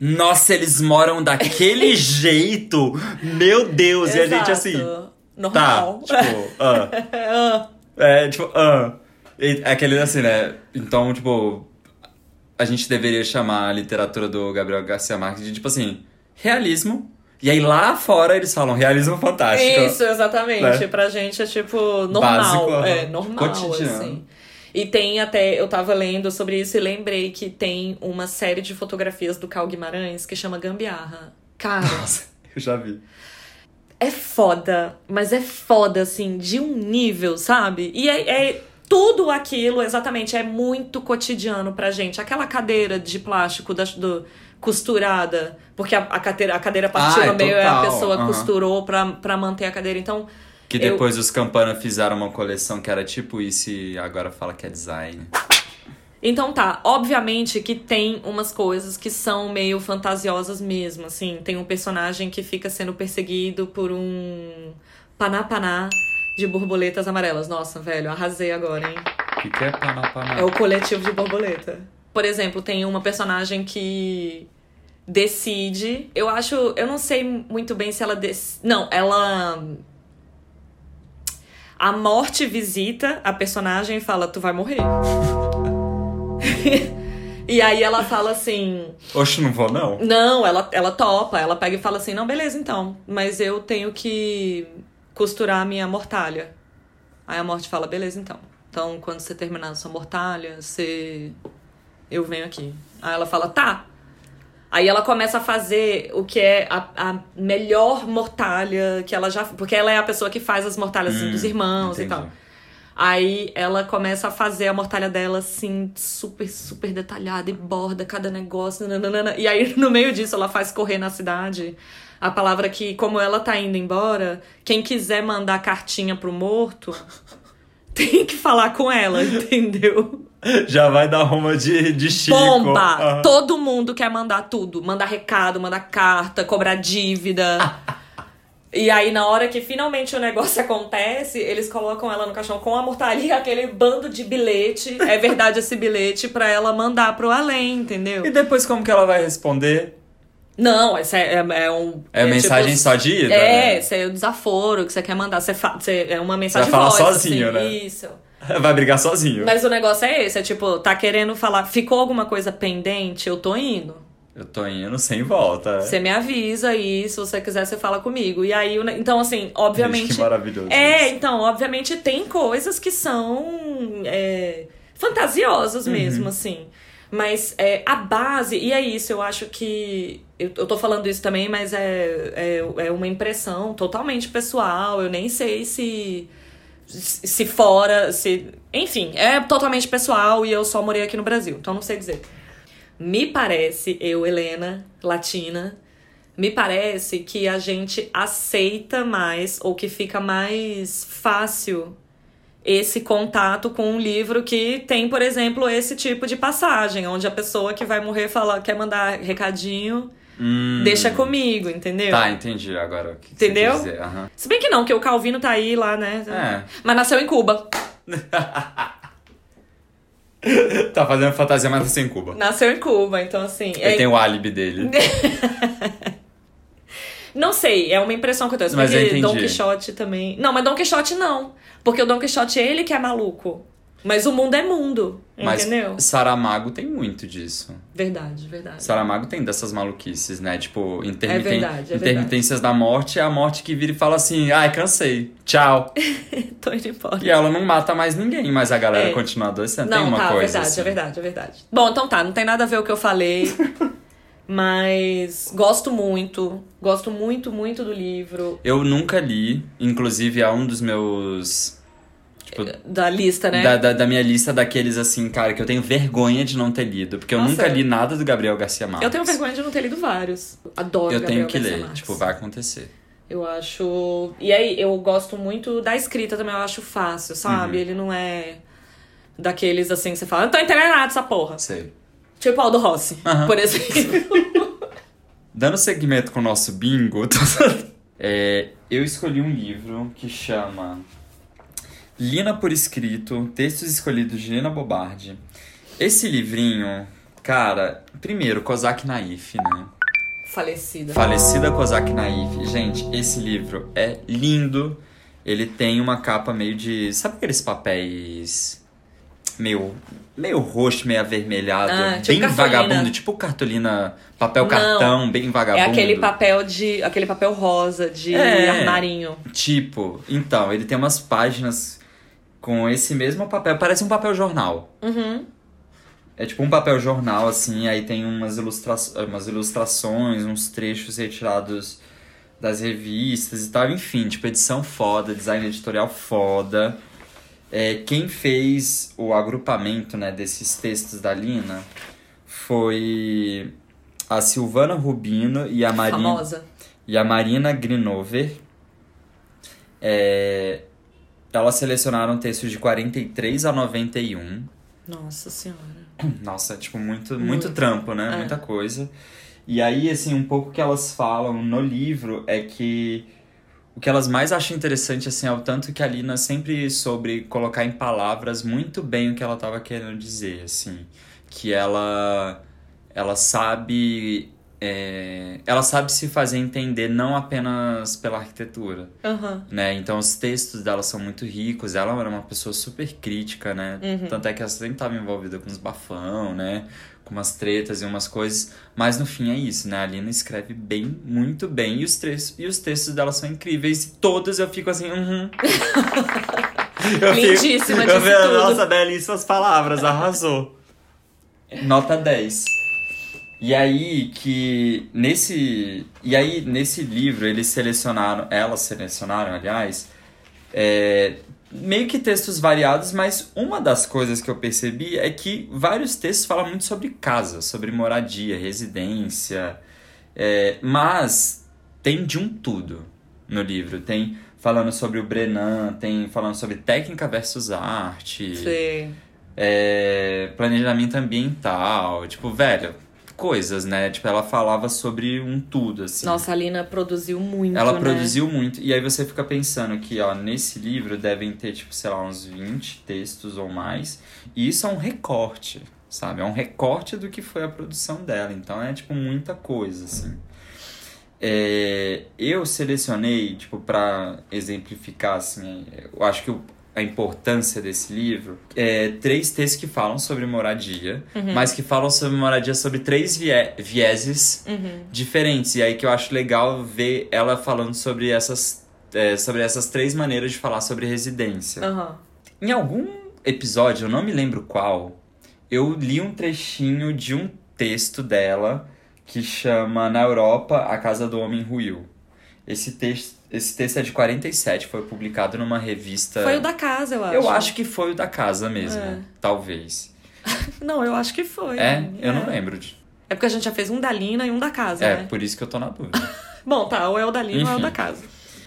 Nossa, eles moram daquele <laughs> jeito! Meu Deus! E a gente Exato. assim. Tá, Normal. tipo, <laughs> ah. Ah, É, tipo, ah. E Aquele assim, né? Então, tipo, a gente deveria chamar a literatura do Gabriel Garcia Marques de, tipo assim, realismo. E aí lá fora eles falam realismo fantástico. Isso, exatamente. Né? Pra gente é tipo normal. Básico, é, normal, Cotidiano. assim. E tem até, eu tava lendo sobre isso e lembrei que tem uma série de fotografias do Cal Guimarães que chama Gambiarra. Cara, <laughs> Nossa, eu já vi. é foda, mas é foda, assim, de um nível, sabe? E é, é tudo aquilo, exatamente, é muito cotidiano pra gente. Aquela cadeira de plástico da, do, costurada, porque a, a, cadeira, a cadeira partiu Ah, no meio e a pessoa aham. costurou pra, pra manter a cadeira. Então, Que Eu- depois os Campana fizeram uma coleção que era tipo isso e agora fala que é design. Então tá, obviamente que tem umas coisas que são meio fantasiosas mesmo, assim. Tem um personagem que fica sendo perseguido por um panapaná de borboletas amarelas. Nossa, velho, arrasei agora, hein? O que, que é paná paná? É o coletivo de borboleta. Por exemplo, tem uma personagem que decide. Eu acho. Eu não sei muito bem se ela. Dec... Não, ela. A morte visita a personagem e fala: Tu vai morrer. <laughs> e aí ela fala assim. Oxe, não vou não. Não, ela, ela topa. Ela pega e fala assim: Não, beleza então. Mas eu tenho que costurar a minha mortalha. Aí a morte fala: Beleza então. Então, quando você terminar a sua mortalha, você. Eu venho aqui. Aí ela fala: Tá. Aí ela começa a fazer o que é a, a melhor mortalha que ela já. Porque ela é a pessoa que faz as mortalhas assim, Hum, dos irmãos e entendi. tal. Aí ela começa a fazer a mortalha dela assim, super, super detalhada e borda cada negócio. nananana. E aí, no meio disso, ela faz correr na cidade a palavra que, como ela tá indo embora, quem quiser mandar cartinha pro morto tem que falar com ela, <laughs> entendeu? Já vai dar uma de, de Chico. Bomba! Aham. Todo mundo quer mandar tudo. Mandar recado, mandar carta, cobrar dívida. <laughs> e aí, na hora que finalmente o negócio <laughs> acontece, eles colocam ela no caixão com a mortalha e aquele bando de bilhete. É verdade esse bilhete pra ela mandar pro além, entendeu? E depois como que ela vai responder? Não, esse é, é, é um. É, mensagem tipo, só de ida? É, né? esse é o desaforo que você quer mandar. Você, fa... você é uma mensagem falar voz, sozinho, assim. né? Isso. <laughs> Vai brigar sozinho. Mas o negócio é esse, é tipo, tá querendo falar, ficou alguma coisa pendente, eu tô indo. Eu tô indo sem volta. Você me avisa aí, se você quiser, você fala comigo. E aí, então assim, obviamente. Gente, que maravilhoso. É, isso. então, obviamente tem coisas que são é, fantasiosas mesmo, assim. Mas é, a base, e é isso, eu acho que. Eu, eu tô falando isso também, mas é, é, é uma impressão totalmente pessoal. Eu nem sei se. Se fora, se. Enfim, é totalmente pessoal e eu só morei aqui no Brasil, então não sei dizer. Me parece, eu, Helena, latina, me parece que a gente aceita mais ou que fica mais fácil esse contato com um livro que tem, por exemplo, esse tipo de passagem, onde a pessoa que vai morrer fala, quer mandar recadinho, Hum, deixa comigo, entendeu? Tá, entendi agora que Entendeu? Aham. Se bem que não, que o Calvino tá aí lá, né? É. Mas nasceu em Cuba. <laughs> tá fazendo fantasia, mas nasceu em Cuba. Nasceu em Cuba, então assim. Ele é- tem o álibi dele. <laughs> Não sei, é uma impressão que eu tenho. Mas eu entendi. Don Quixote também. Não, mas Don Quixote não. Porque o Don Quixote é ele que é maluco. Mas o mundo é mundo. Mas Entendeu? Saramago tem muito disso. Verdade, verdade. Saramago tem dessas maluquices, né? Tipo, intermiten... É verdade, é intermitências da morte é a morte que vira e fala assim: ai, cansei, tchau. <laughs> Tô indo embora. e ela não mata mais ninguém, mas a galera É. continua adoecendo. Não, tem uma tá, coisa. verdade, assim. é verdade, é verdade. Bom, então tá, não tem nada a ver o que eu falei. <laughs> mas gosto muito. Gosto muito, muito do livro. Eu nunca li, inclusive é um dos meus. Tipo, Da lista, né? da, da, da minha lista daqueles assim, cara, que eu tenho vergonha de não ter lido. Porque eu Nossa, nunca eu- li nada do Gabriel Garcia Marques. Eu tenho vergonha de não ter lido vários. Adoro Eu tenho Gabriel que Garcia ler. Marques. Tipo, vai acontecer. Eu acho. E aí, eu gosto muito da escrita também, eu acho fácil, sabe? Uhum. Ele não é daqueles assim que você fala, não tô entendendo nada dessa porra. Sei. Tipo Aldo Rossi, Aham. por exemplo. <laughs> Dando seguimento com o nosso bingo, tô- <laughs> é, eu escolhi um livro que chama Lina por Escrito, textos escolhidos de Lina Bobardi. Esse livrinho, cara, primeiro, Kozak Naif, né? Falecida. Falecida Kozak Naif. Gente, esse livro é lindo. Ele tem uma capa meio de. Sabe aqueles papéis. meio. meio roxo, meio avermelhado, Ah, tipo bem vagabundo, tipo cartolina, papel Não. cartão, bem É vagabundo. aquele papel de. aquele papel rosa de É. armarinho. Tipo, então, ele tem umas páginas com esse mesmo papel, parece um papel jornal. Uhum. É tipo um papel jornal, assim, aí tem umas, ilustra umas ilustrações, uns trechos retirados das revistas e tal. Enfim, tipo, edição foda, design editorial foda. É, quem fez o agrupamento né, desses textos da Lina foi a Silvana Rubino e a Marina, Famosa. e a Marina Grinover. É, elas selecionaram textos de 43 a 91. Nossa senhora. <clears throat> Nossa, tipo, muito, muito, Muito. trampo, né? É. Muita coisa. E aí, assim, um pouco que elas falam no livro é que o que elas mais acham interessante, assim, é o tanto que a Lina sempre soube colocar em palavras muito bem o que ela estava querendo dizer, assim. Que ela, ela sabe... é, ela sabe se fazer entender não apenas pela arquitetura, Aham. né? Então os textos dela são muito ricos. Ela era uma pessoa super crítica, né? Uhum. Tanto é que ela sempre estava envolvida com os bafão, né? Com umas tretas e umas coisas. Mas no fim é isso, né? A Lina escreve bem, muito bem. E os, textos, e os textos dela são incríveis. E todos eu fico assim, uhum. <laughs> eu Lindíssima, eu fico, tudo. Nossa, belíssimas palavras, arrasou. Nota 10. E aí que nesse e aí nesse livro eles selecionaram, elas selecionaram, aliás, é, meio que textos variados, mas uma das coisas que eu percebi é que vários textos falam muito sobre casa, sobre moradia, residência, é, mas tem de um tudo no livro. Tem falando sobre o Brenan, tem falando sobre técnica versus arte é, planejamento ambiental, tipo, velho, coisas, né? Tipo, ela falava sobre um tudo, assim. Nossa, a Lina produziu muito. ela né? produziu muito. E aí você fica pensando que, ó, nesse livro devem ter, tipo, sei lá, uns 20 textos ou mais. E isso é um recorte, sabe? É um recorte do que foi a produção dela. Então é, tipo, muita coisa, assim. É, eu selecionei, tipo, pra exemplificar, assim, eu acho que o- a importância desse livro, é três textos que falam sobre moradia, mas que falam sobre moradia sobre três vie- vieses Uhum. diferentes. E aí que eu acho legal ver ela falando sobre essas, é, sobre essas três maneiras de falar sobre residência. Aham. Em algum episódio, eu não me lembro qual, eu li um trechinho de um texto dela que chama Na Europa, a Casa do Homem Ruiu. Esse texto, esse texto é de 47, foi publicado numa revista. Foi o da casa, eu acho. Eu acho que foi o da casa mesmo, É. talvez. <laughs> Não, eu acho que foi. É? Eu não lembro. De... É porque a gente já fez um da Lina e um da casa, É, né? por isso que eu tô na dúvida. <laughs> Bom, tá, ou é o da Lina ou é o Enfim. da casa.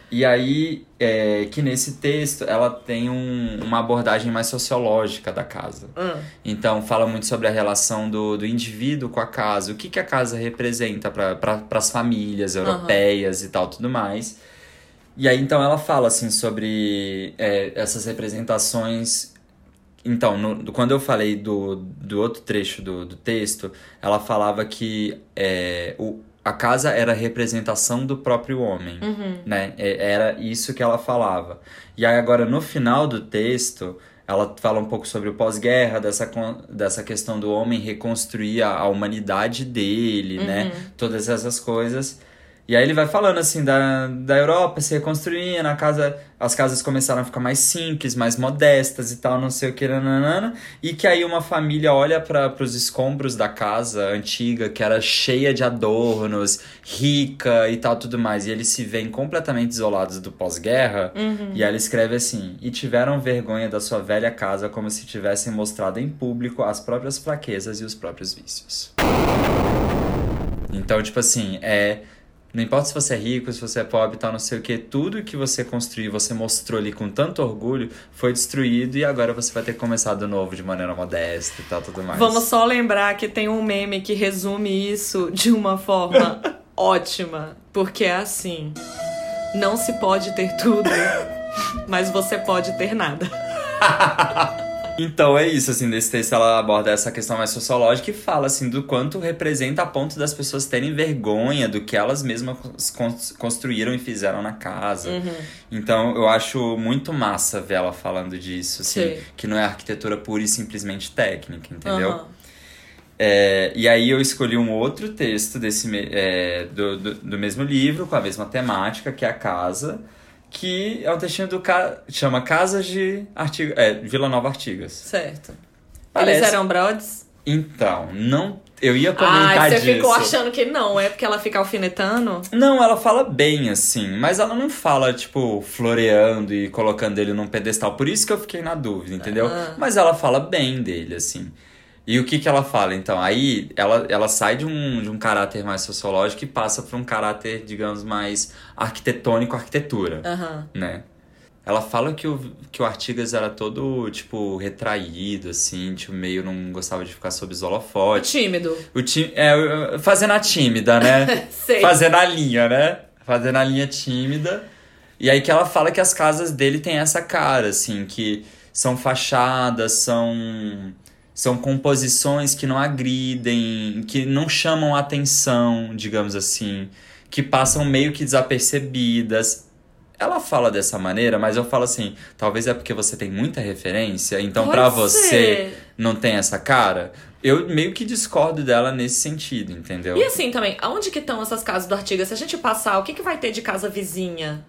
E aí, é, que nesse texto ela tem um- uma abordagem mais sociológica da casa. Ah, Então, fala muito sobre a relação do, do indivíduo com a casa, o que, que a casa representa para pra, as famílias europeias e tal, tudo mais. E aí, então, ela fala, assim, sobre é, essas representações Então, no- quando eu falei do, do outro trecho do, do texto, ela falava que é, o, a casa era a representação do próprio homem, né? É- Era isso que ela falava. E aí agora, no final do texto, ela fala um pouco sobre o pós-guerra, dessa, dessa questão do homem reconstruir a, a humanidade dele, né? Todas essas coisas. E aí ele vai falando assim da, da Europa se reconstruindo, a casa, as casas começaram a ficar mais simples, mais modestas e tal, não sei o que, nananana, e que aí uma família olha para os escombros da casa antiga, que era cheia de adornos, rica e tal, tudo mais, e eles se veem completamente isolados do pós-guerra, e aí ele escreve assim, e tiveram vergonha da sua velha casa como se tivessem mostrado em público as próprias fraquezas e os próprios vícios. Então, tipo assim, é. Não importa se você é rico, se você é pobre tal, não sei o que, tudo que você construiu, você mostrou ali com tanto orgulho, foi destruído e agora você vai ter que começar do novo de maneira modesta e tal, tudo mais. Vamos só lembrar que tem um meme que resume isso de uma forma <laughs> ótima. Porque é assim: não se pode ter tudo, <laughs> mas você pode ter nada. <laughs> Então é isso, assim, nesse texto ela aborda essa questão mais sociológica e fala, assim, do quanto representa a ponto das pessoas terem vergonha do que elas mesmas cons- construíram e fizeram na casa. Uhum. Então eu acho muito massa ver ela falando disso, assim, Sei. que não é arquitetura pura e simplesmente técnica, entendeu? Aham. É, e aí eu escolhi um outro texto desse, é, do, do, do mesmo livro, com a mesma temática, que é a casa, que é um textinho do ca... chama Casas de Artiga... é, Vila Nova Artigas. Certo. Parece- Eles eram brothers? Então, não. Eu ia comentar Ai, você disso. ficou achando que não, é porque ela fica alfinetando? Não, ela fala bem, assim, mas ela não fala, tipo, floreando e colocando ele num pedestal. Por isso que eu fiquei na dúvida, entendeu? Ah. Mas ela fala bem dele, assim. E o que que ela fala, então? Aí ela, ela sai de um, de um caráter mais sociológico e passa para um caráter, digamos, mais arquitetônico, arquitetura, Aham. né? Ela fala que o, que o Artigas era todo, tipo, retraído, assim, tipo, meio não gostava de ficar sob os holofotes. Tímido. O time, é, fazendo a tímida, né? <laughs> Sei. Fazendo a linha, né? Fazendo a linha tímida. E aí que ela fala que as casas dele têm essa cara, assim, que são fachadas, são são composições que não agridem, que não chamam atenção, digamos assim, que passam meio que desapercebidas. Ela fala dessa maneira, mas eu falo assim, talvez é porque você tem muita referência, então pra você não tem essa cara. Eu meio que discordo dela nesse sentido, entendeu? E assim também, aonde que estão essas casas do Artigas? Se a gente passar, o que, que vai ter de casa vizinha?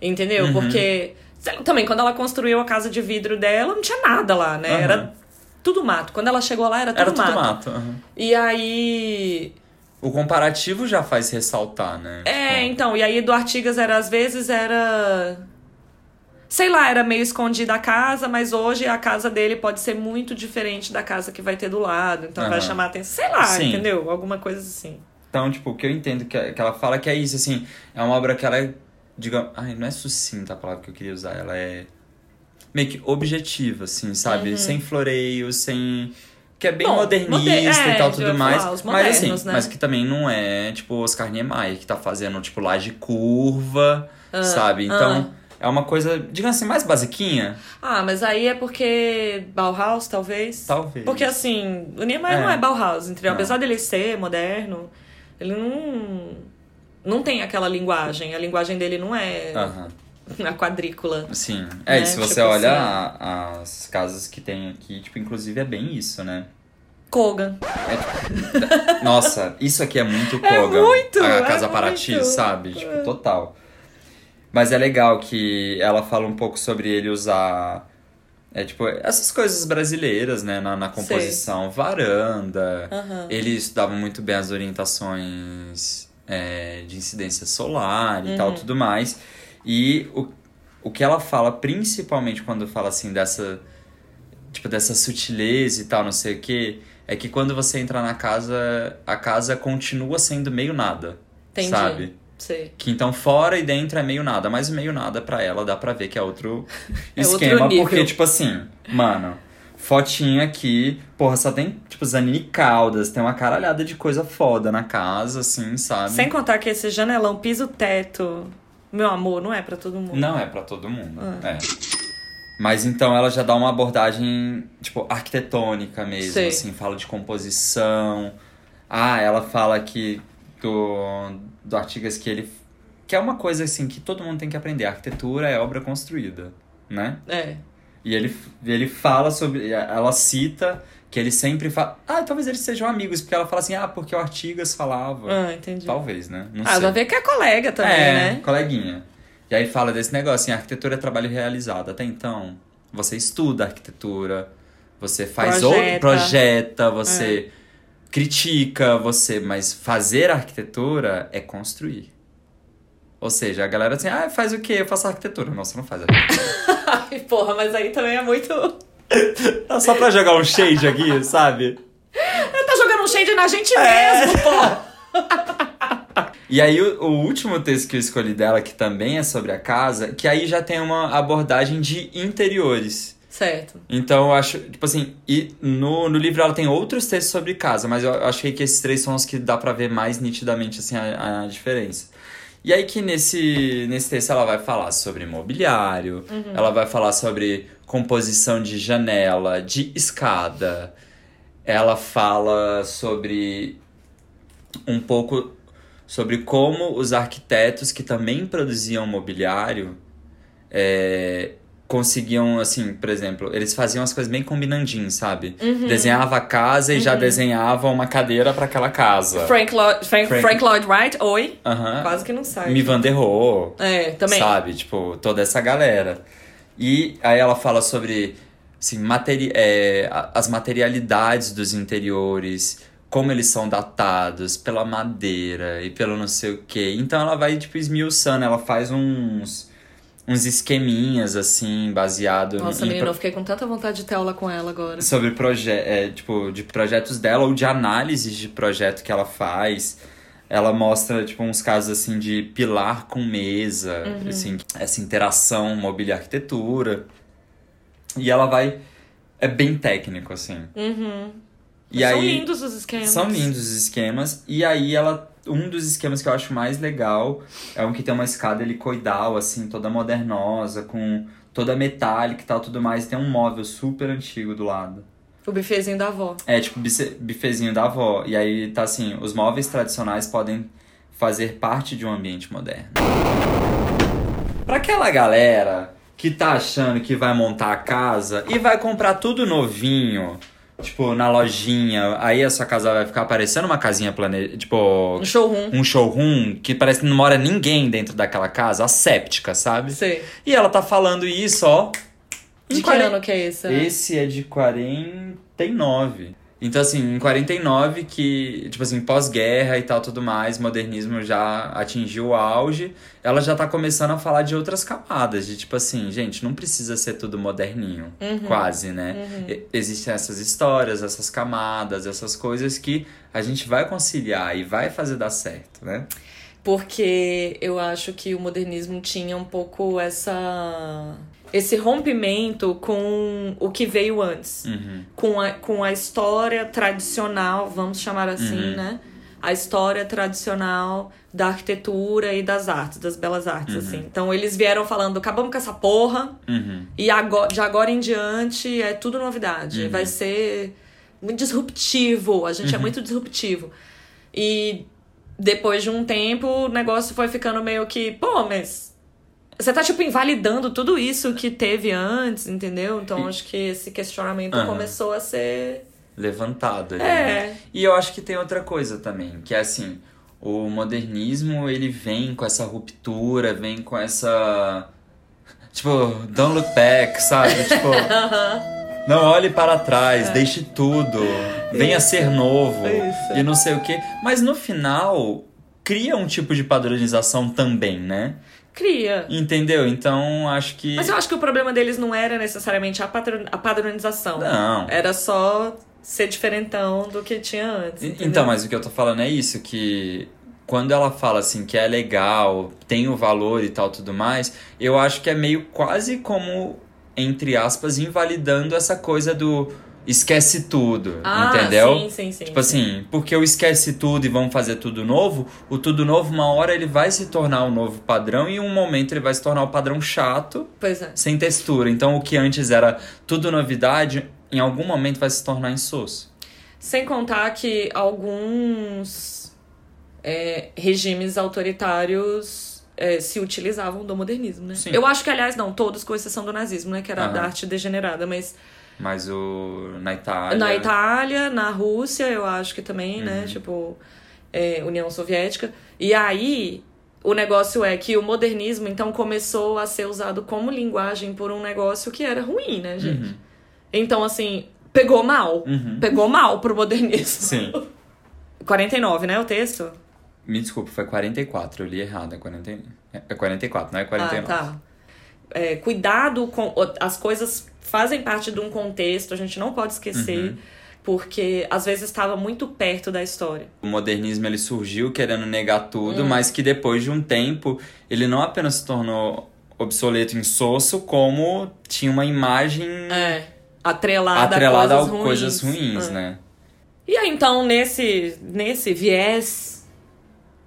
Entendeu? Uhum. Porque também, quando ela construiu a casa de vidro dela, não tinha nada lá, né? Aham. Era tudo mato. Quando ela chegou lá, era tudo Era mato. tudo mato. aham. E aí. O comparativo já faz ressaltar, né? É, Tipo, então, e aí do Artigas era, às vezes, era. Sei lá, era meio escondida a casa, mas hoje a casa dele pode ser muito diferente da casa que vai ter do lado. Então vai Aham. chamar atenção. Sei lá, Sim. entendeu? Alguma coisa assim. Então, tipo, o que eu entendo que, que ela fala que é isso, assim, é uma obra que ela é, digamos, ai, não é sucinta a palavra que eu queria usar, ela é meio que objetiva, assim, sabe? Sem floreios, sem. Que é bem Uhum. Bom, modernista moder- é, e tal, tudo mais. falar, os mas assim, modernos, né? mas que também não é, tipo, Oscar Niemeyer, que tá fazendo, tipo, laje curva, sabe? Então, é uma coisa, digamos assim, mais basiquinha. Ah, mas aí é porque Bauhaus, talvez? Talvez. Porque assim, o Niemeyer É. não é Bauhaus, entendeu? Não. Apesar dele ser moderno, ele não. Não tem aquela linguagem. A linguagem dele não é Aham. A quadrícula. Sim. É, Né? e se você Tipo olha assim. a- as casas que tem aqui, tipo, inclusive é bem isso, né? Kogan. <laughs> Nossa, isso aqui é muito É Kogan. muito, A é Casa Paraty, muito. sabe? Tipo, total. Mas é legal que ela fala um pouco sobre ele usar. É tipo, essas coisas brasileiras, né, na, na composição. Varanda. Aham. Ele estudava muito bem as orientações é, de incidência solar e Uhum. tal, tudo mais. E o, o que ela fala, principalmente quando fala assim dessa. Tipo, dessa sutileza e tal, não sei o quê, é que quando você entra na casa, a casa continua sendo meio nada. Entendi. Sabe? Sei. Que então fora e dentro é meio nada, mas o meio nada pra ela dá pra ver que é outro <laughs> É outro esquema, nível. porque tipo assim, mano, fotinha aqui, porra, só tem tipo Zanini Caldas, tem uma caralhada de coisa foda na casa, assim, sabe? Sem contar que esse janelão piso-teto, meu amor, não é pra todo mundo. Não é pra todo mundo, Ah. é. Mas então ela já dá uma abordagem, tipo, arquitetônica mesmo, Sei. assim, fala de composição. Ah, ela fala que do, do Artigas que ele. Que é uma coisa assim que todo mundo tem que aprender. A arquitetura é obra construída, né? É. E ele, ele fala sobre. Ela cita que ele sempre fala. Ah, talvez eles sejam amigos, porque ela fala assim, ah, porque o Artigas falava. Ah, entendi. Talvez, né? Não ah, sei. vai ver que é colega também, é, né? coleguinha. E aí fala desse negócio, assim, arquitetura é trabalho realizado. Até então, você estuda arquitetura, você faz Projeta. outro, projeta, você critica, você, mas fazer arquitetura é construir. Ou seja, a galera assim, ah, faz o quê? Eu faço arquitetura. Você não faz arquitetura. <laughs> Ai, porra, mas aí também é muito. Tá Só pra jogar um shade aqui, sabe? tá jogando um shade na gente É. mesmo, porra! E aí, o, o último texto que eu escolhi dela, que também é sobre a casa, que aí já tem uma abordagem de interiores. Certo. Então eu acho, tipo assim, e no, no livro ela tem outros textos sobre casa, mas eu achei que esses três são os que dá pra ver mais nitidamente assim, a, a diferença. E aí que nesse, nesse texto ela vai falar sobre mobiliário, ela vai falar sobre composição de janela, de escada, ela fala sobre um pouco sobre como os arquitetos que também produziam mobiliário é, conseguiam, assim, por exemplo, eles faziam as coisas bem combinandinho, sabe? Desenhava a casa e já desenhava uma cadeira para aquela casa. Frank, Lloyd, Frank, Frank- Frank Lloyd Wright, oi. Aham. Quase que não sai. Mi Van der Rohe. É, também. Sabe? Tipo, toda essa galera. E aí ela fala sobre assim, materi é, as materialidades dos interiores, como eles são datados pela madeira e pelo não sei o quê. Então ela vai, tipo, esmiuçando, ela faz uns, uns esqueminhas, assim, baseado Nossa, em menina, eu fiquei com tanta vontade de ter aula com ela agora. sobre proje é, tipo, de projetos dela ou de análises de projeto que ela faz. Ela mostra, tipo, uns casos, assim, de pilar com mesa, assim, essa interação mobília e arquitetura. E ela vai... É bem técnico, assim. Uhum. E São aí, lindos os esquemas. São lindos os esquemas. E aí ela. Um dos esquemas que eu acho mais legal é um que tem uma escada helicoidal, assim, toda modernosa, com toda metálica e tal, tudo mais. Tem um móvel super antigo do lado. O bifezinho da avó. É tipo bifezinho da avó. E aí tá assim, os móveis tradicionais podem fazer parte de um ambiente moderno. Pra aquela galera que tá achando que vai montar a casa e vai comprar tudo novinho, tipo, na lojinha, aí a sua casa vai ficar parecendo uma casinha plane... tipo, Um showroom. um showroom que parece que não mora ninguém dentro daquela casa, asséptica, sabe? Sei. E ela tá falando isso, ó. De que 40 ano que é esse? né? esse é de 49. Então, assim, em 49, que, tipo assim, pós-guerra e tal, tudo mais, modernismo já atingiu o auge, ela já tá começando a falar de outras camadas, de tipo assim, gente, não precisa ser tudo moderninho, quase, né? E- Existem essas histórias, essas camadas, essas coisas que a gente vai conciliar e vai fazer dar certo, né? Porque eu acho que o modernismo tinha um pouco essa esse rompimento com o que veio antes. Uhum. Com a, com a história tradicional, vamos chamar assim, Uhum. né? A história tradicional da arquitetura e das artes, das belas artes, assim. Então eles vieram falando, acabamos com essa porra, Uhum. e agora, de agora em diante é tudo novidade. Vai ser muito disruptivo. A gente é muito disruptivo. E depois de um tempo, o negócio foi ficando meio que, pô, mas. Você tá, tipo, invalidando tudo isso que teve antes, entendeu? Então E- acho que esse questionamento Aham. começou a ser. levantado ali, É. né? E eu acho que tem outra coisa também, que é assim, o modernismo, ele vem com essa ruptura, vem com essa tipo, don't look back, sabe? <laughs> Tipo, não olhe para trás, deixe tudo, venha ser novo Isso. e não sei o quê. Mas no final cria um tipo de padronização também, né? Cria. Entendeu? Então acho que Mas eu acho que o problema deles não era necessariamente a, a padronização. não. Era só ser diferentão do que tinha antes. Entendeu? Então, mas o que eu tô falando é isso, que quando ela fala assim que é legal, tem o valor e tal tudo mais, eu acho que é meio quase como, entre aspas, invalidando essa coisa do esquece tudo, Ah, entendeu? sim, sim, sim. Tipo assim, porque eu esquece tudo e vamos fazer tudo novo, o tudo novo, uma hora ele vai se tornar um novo padrão e em um momento ele vai se tornar o padrão chato, Pois é. sem textura. Então o que antes era tudo novidade, em algum momento vai se tornar insosso. Sem contar que alguns é, regimes autoritários é, se utilizavam do modernismo, né? Sim. Eu acho que, aliás, não, todos com exceção do nazismo, né? Que era Aham. da arte degenerada, mas Mas o na Itália. na Itália, na Rússia, eu acho que também, né? Tipo, é, União Soviética. E aí, o negócio é que o modernismo, então, começou a ser usado como linguagem por um negócio que era ruim, né, gente? Uhum. Então, assim, pegou mal. Uhum. Pegou mal pro modernismo. Sim. <laughs> 49, né, o texto? Me desculpa, foi 44, eu li errado. É, 40... é 44, não é 49. Ah, tá. É, cuidado com. As coisas fazem parte de um contexto, a gente não pode esquecer, Uhum. porque às vezes estava muito perto da história. O modernismo ele surgiu querendo negar Hum. tudo, mas que depois de um tempo ele não apenas se tornou obsoleto, insosso, como tinha uma imagem É. Atrelada, atrelada a a coisas ruins. coisas ruins, É. né? E aí, então, nesse, nesse viés,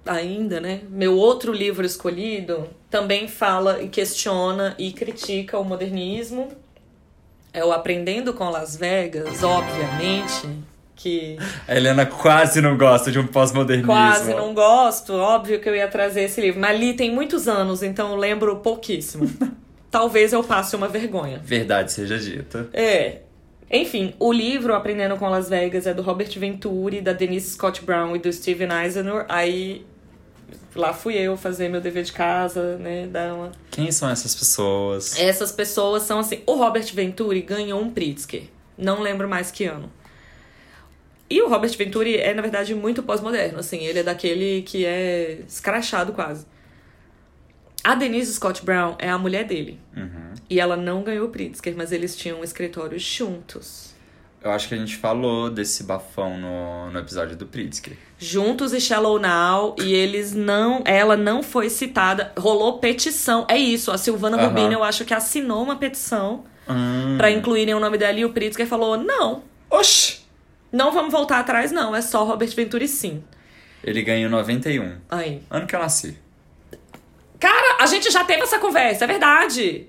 ainda, né? Meu outro livro escolhido também fala e questiona e critica o modernismo. É o Aprendendo com Las Vegas, obviamente, que A Helena quase não gosta de um pós-modernismo. quase não gosto. Óbvio que eu ia trazer esse livro, mas li tem muitos anos, então eu lembro pouquíssimo. <laughs> Talvez eu passe uma vergonha. Verdade seja dita. É. Enfim, o livro Aprendendo com Las Vegas é do Robert Venturi, da Denise Scott Brown e do Steven Eisenhower. Aí lá fui eu fazer meu dever de casa, né? Dar uma... Quem são essas pessoas? Essas pessoas são assim. O Robert Venturi ganhou um Pritzker. Não lembro mais que ano. E o Robert Venturi é, na verdade, muito pós-moderno, assim. Ele é daquele que é escrachado quase. A Denise Scott Brown é a mulher dele. Uhum. E ela não ganhou o Pritzker, mas eles tinham um escritório juntos. Eu acho que a gente falou desse bafão no, no episódio do Pritzker. Juntos e Shallow Now, e eles não. Ela não foi citada. Rolou petição. É isso, a Silvana Aham. Rubino, eu acho que assinou uma petição Hum. pra incluírem o nome dela e o Pritzker falou: não, Oxi! não vamos voltar atrás, não. É só Robert Venturi sim. Ele ganhou 91. Aí. Ano que eu nasci. Cara, a gente já teve essa conversa, é verdade.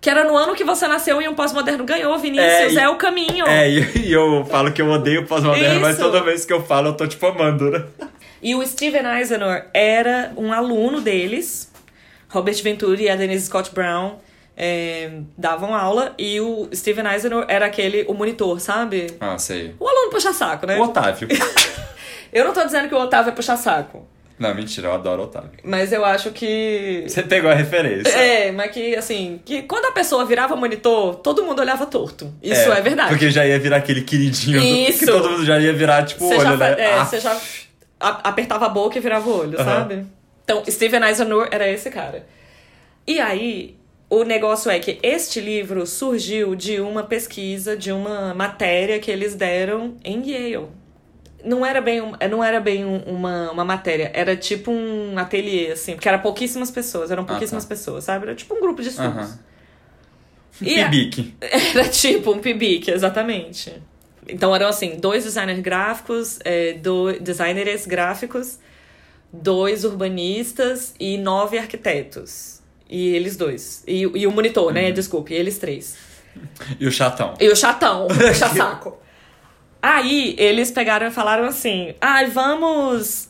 Que era no ano que você nasceu e um pós-moderno ganhou, Vinícius. É, É, o caminho. É, <laughs> e, eu falo que eu odeio pós-moderno, mas toda vez que eu falo, eu tô tipo amando, né? E o Steven Eisenhower era um aluno deles. Robert Venturi e a Denise Scott Brown é, davam aula. E o Steven Eisenhower era aquele, o monitor, sabe? Ah, sei. O aluno puxa-saco, né? O Otávio. <laughs> Eu não tô dizendo que o Otávio é puxa-saco. Não, mentira, eu adoro Otávio. Mas eu acho que... Você pegou a referência. É, mas que, assim, que quando a pessoa virava monitor, todo mundo olhava torto. Isso é, verdade. Porque já ia virar aquele queridinho. do- Isso. Que todo mundo já ia virar, tipo, o Você olho, já, né? é, Ah, você já apertava a boca e virava o olho, Aham. sabe? Então, Steven Eisenhower era esse cara. E aí, o negócio é que este livro surgiu de uma pesquisa, de uma matéria que eles deram em Yale. Não era bem, um- não era bem um- uma, uma matéria, era tipo um ateliê, assim, porque era pouquíssimas pessoas, eram pouquíssimas tá. pessoas, sabe? Era tipo um grupo de estudos. E a- Pibique. <laughs> Era tipo um pibique, exatamente. Então eram assim, dois designers gráficos, é, dois designers gráficos, dois urbanistas e nove arquitetos. E eles dois. E, e o monitor, né? Desculpe, eles três. E o chatão. E o chatão, o <laughs> chasaco. Aí eles pegaram e falaram assim: ai, vamos.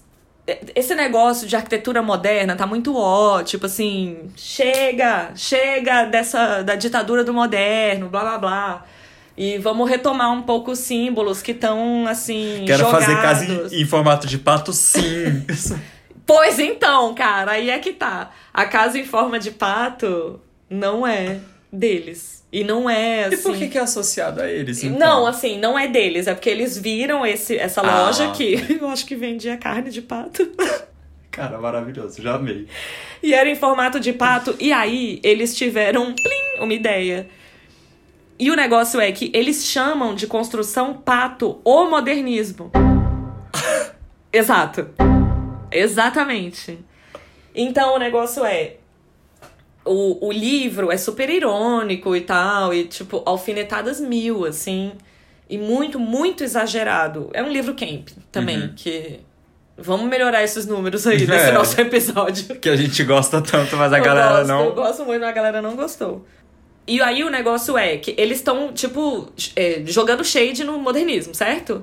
Esse negócio de arquitetura moderna tá muito ó, tipo assim, chega, chega dessa da ditadura do moderno, blá blá blá. E vamos retomar um pouco os símbolos que estão assim. Quero jogados. fazer casa em, em formato de pato, sim. <laughs> Pois então, cara, aí é que tá. A casa em forma de pato não é deles. E não é assim. e por que, que é associado a eles? Então? Não, assim, não é deles. É porque eles viram esse, essa Ah. loja que <laughs> eu acho que vendia carne de pato. <laughs> Cara, maravilhoso, já amei. e era em formato de pato. E aí eles tiveram plim, uma ideia. E o negócio é que eles chamam de construção pato o modernismo. <laughs> Exato. Exatamente. Então o negócio é. O, o livro é super irônico e tal, e tipo, alfinetadas mil, assim. e muito, muito exagerado. É um livro camp também, Uhum. que. Vamos melhorar esses números aí É. nesse nosso episódio. Que a gente gosta tanto, mas a Eu galera gosto, não. Eu gosto muito, mas a galera não gostou. E aí o negócio é que eles estão, tipo, é, jogando shade no modernismo, certo?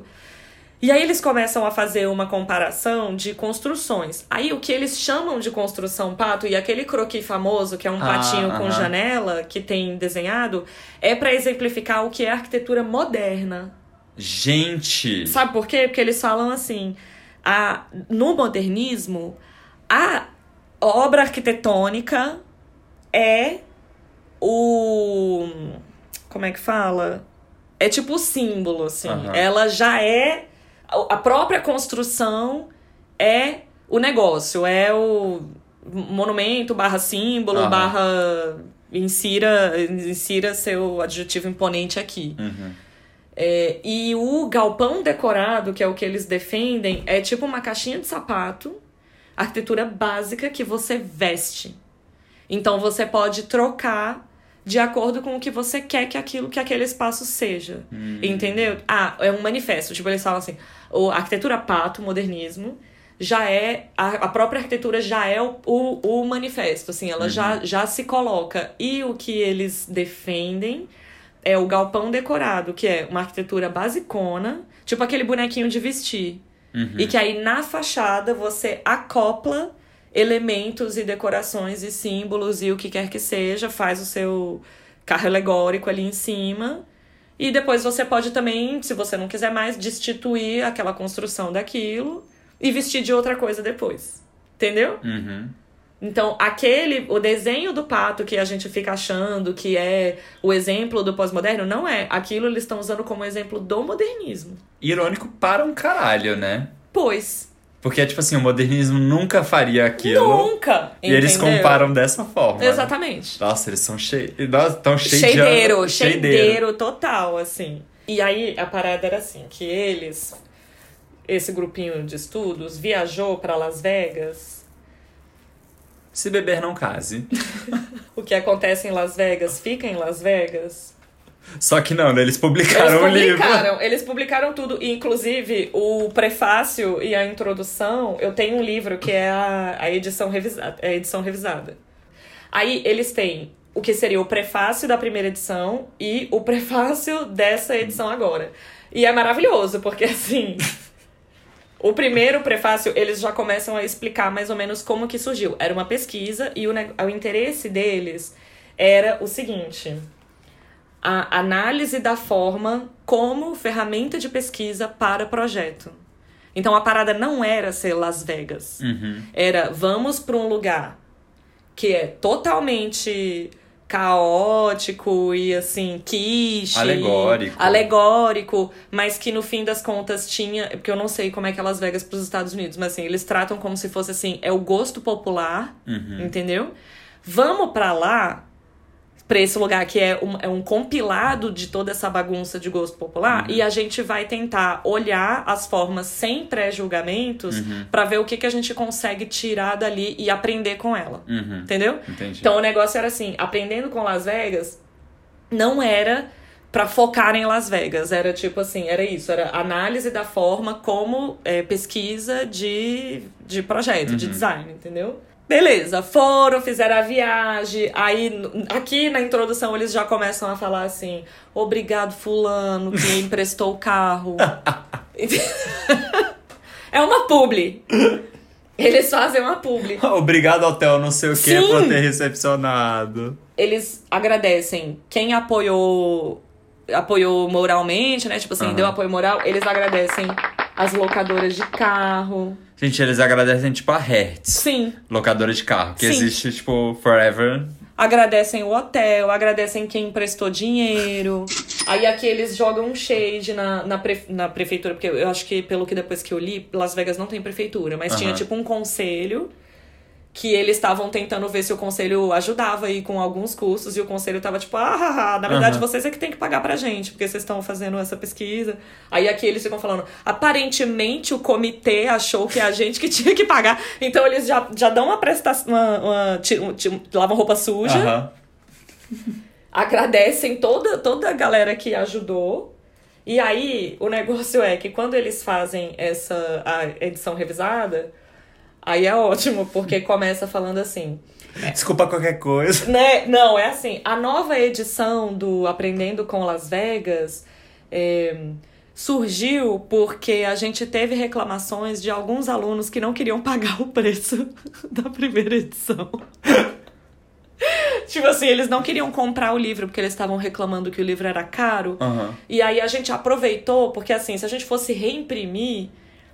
E aí eles começam a fazer uma comparação de construções. Aí o que eles chamam de construção pato, e aquele croquis famoso, que é um Ah, patinho com janela, que tem desenhado, é pra exemplificar o que é arquitetura moderna. Gente! Sabe por quê? Porque eles falam assim: a, no modernismo, a obra arquitetônica é o. Como é que fala? É tipo o símbolo, assim. Aham. Ela já é. A- própria construção é o negócio, é o monumento barra símbolo, Aham. barra. Insira, insira seu adjetivo imponente aqui. Uhum. É, e o galpão decorado, que é o que eles defendem, é tipo uma caixinha de sapato, arquitetura básica que você veste. Então você pode trocar de acordo com o que você quer que aquilo que aquele espaço seja. Entendeu? Ah, é um manifesto. Tipo, eles falam assim: o a arquitetura pato, modernismo, já é. A, a própria arquitetura já é o, o, o manifesto, assim, ela já, já se coloca. E o que eles defendem é o galpão decorado, que é uma arquitetura basicona, tipo aquele bonequinho de vestir. E que aí na fachada você acopla elementos e decorações e símbolos e o que quer que seja, faz o seu carro alegórico ali em cima. E depois você pode também, se você não quiser mais, destituir aquela construção daquilo e vestir de outra coisa depois. Entendeu? Uhum. Então, aquele, o desenho do pato que a gente fica achando que é o exemplo do pós-moderno, não é. Aquilo eles estão usando como exemplo do modernismo. Irônico para um caralho, né? Pois. Porque, tipo assim, o modernismo nunca faria aquilo. Nunca! E eles entendeu? comparam dessa forma. né? Exatamente. Nossa, eles são cheios. Tão cheios Cheideiro, cheideiro total, assim. E aí a parada era assim, que eles, esse grupinho de estudos, viajou pra Las Vegas. Se beber, não case. <laughs> O que acontece em Las Vegas fica em Las Vegas. Só que não, né? Eles Eles publicaram o livro. publicaram, eles publicaram tudo, e, inclusive o prefácio e a introdução. Eu tenho um livro que é a, a edição revisada, a edição revisada. Aí eles têm o que seria o prefácio da primeira edição e o prefácio dessa edição agora. E é maravilhoso, porque assim, o primeiro prefácio, eles já começam a explicar mais ou menos como que surgiu. Era uma pesquisa e o, o interesse deles era o seguinte: a análise da forma como ferramenta de pesquisa para projeto. Então a parada não era ser Las Vegas. Uhum. Era vamos para um lugar que é totalmente caótico e assim, quiche. Alegórico. Alegórico, mas que no fim das contas tinha. Porque eu não sei como é que é Las Vegas pros Estados Unidos, mas assim, eles tratam como se fosse assim, é o gosto popular, Uhum. entendeu? Vamos pra lá, pra esse lugar que é um, é um compilado de toda essa bagunça de gosto popular, Uhum. e a gente vai tentar olhar as formas sem pré-julgamentos Uhum. pra ver o que, que a gente consegue tirar dali e aprender com ela. Uhum. Entendeu? Entendi. Então o negócio era assim, aprendendo com Las Vegas, não era pra focar em Las Vegas, era tipo assim, era isso, era análise da forma como é, pesquisa de, de projeto, de design, entendeu? Beleza, foram, fizeram a viagem, aí aqui na introdução eles já começam a falar assim, obrigado fulano que emprestou o carro. <laughs> é uma publi. Eles fazem uma publi. <laughs> Obrigado, hotel, não sei o que, Sim. por ter recepcionado. eles agradecem quem apoiou apoiou moralmente, né? Tipo assim, Aham. deu apoio moral, eles agradecem as locadoras de carro. Gente, eles agradecem, tipo, a Hertz, Sim, locadora de carro, que Sim. existe, tipo, forever. agradecem o hotel, agradecem quem emprestou dinheiro. Aí aqui eles jogam um shade na, na, pre- na prefeitura, porque eu acho que, pelo que depois que eu li, Las Vegas não tem prefeitura, mas tinha Aham. tipo um conselho que eles estavam tentando ver se o conselho ajudava aí com alguns custos e o conselho tava tipo, ah, ah, ah, na verdade Aham. vocês é que tem que pagar pra gente, porque vocês estão fazendo essa pesquisa. Aí aqui eles ficam falando, aparentemente o comitê achou que é a gente que tinha que pagar, então eles já, já dão uma prestação, uma, uma, um- ti- lavam roupa suja, Aham. agradecem toda, toda a galera que ajudou. E aí, o negócio é que quando eles fazem essa a edição revisada, aí é ótimo, porque começa falando assim. Desculpa qualquer coisa. Né? Não, é assim. A nova edição do Aprendendo com Las Vegas é, surgiu porque a gente teve reclamações de alguns alunos que não queriam pagar o preço <laughs> da primeira edição. <laughs> tipo assim, eles não queriam comprar o livro porque eles estavam reclamando que o livro era caro. Uhum. E aí a gente aproveitou, porque assim, se a gente fosse reimprimir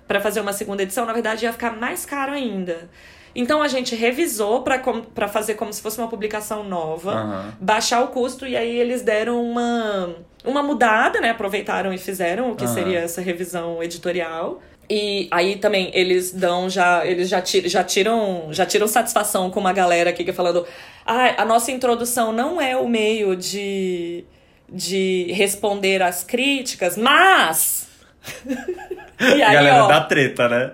para fazer uma segunda edição, na verdade ia ficar mais caro ainda. Então a gente revisou para fazer como se fosse uma publicação nova, Uhum. baixar o custo e aí eles deram uma, uma mudada, né? Aproveitaram e fizeram o que Aham. seria essa revisão editorial. E aí também eles dão já, eles já, ti- já tiram, já tiram satisfação com uma galera aqui que é falando, ah, a nossa introdução não é o meio de de responder às críticas, mas E <laughs> A aí, galera ó, da treta, né?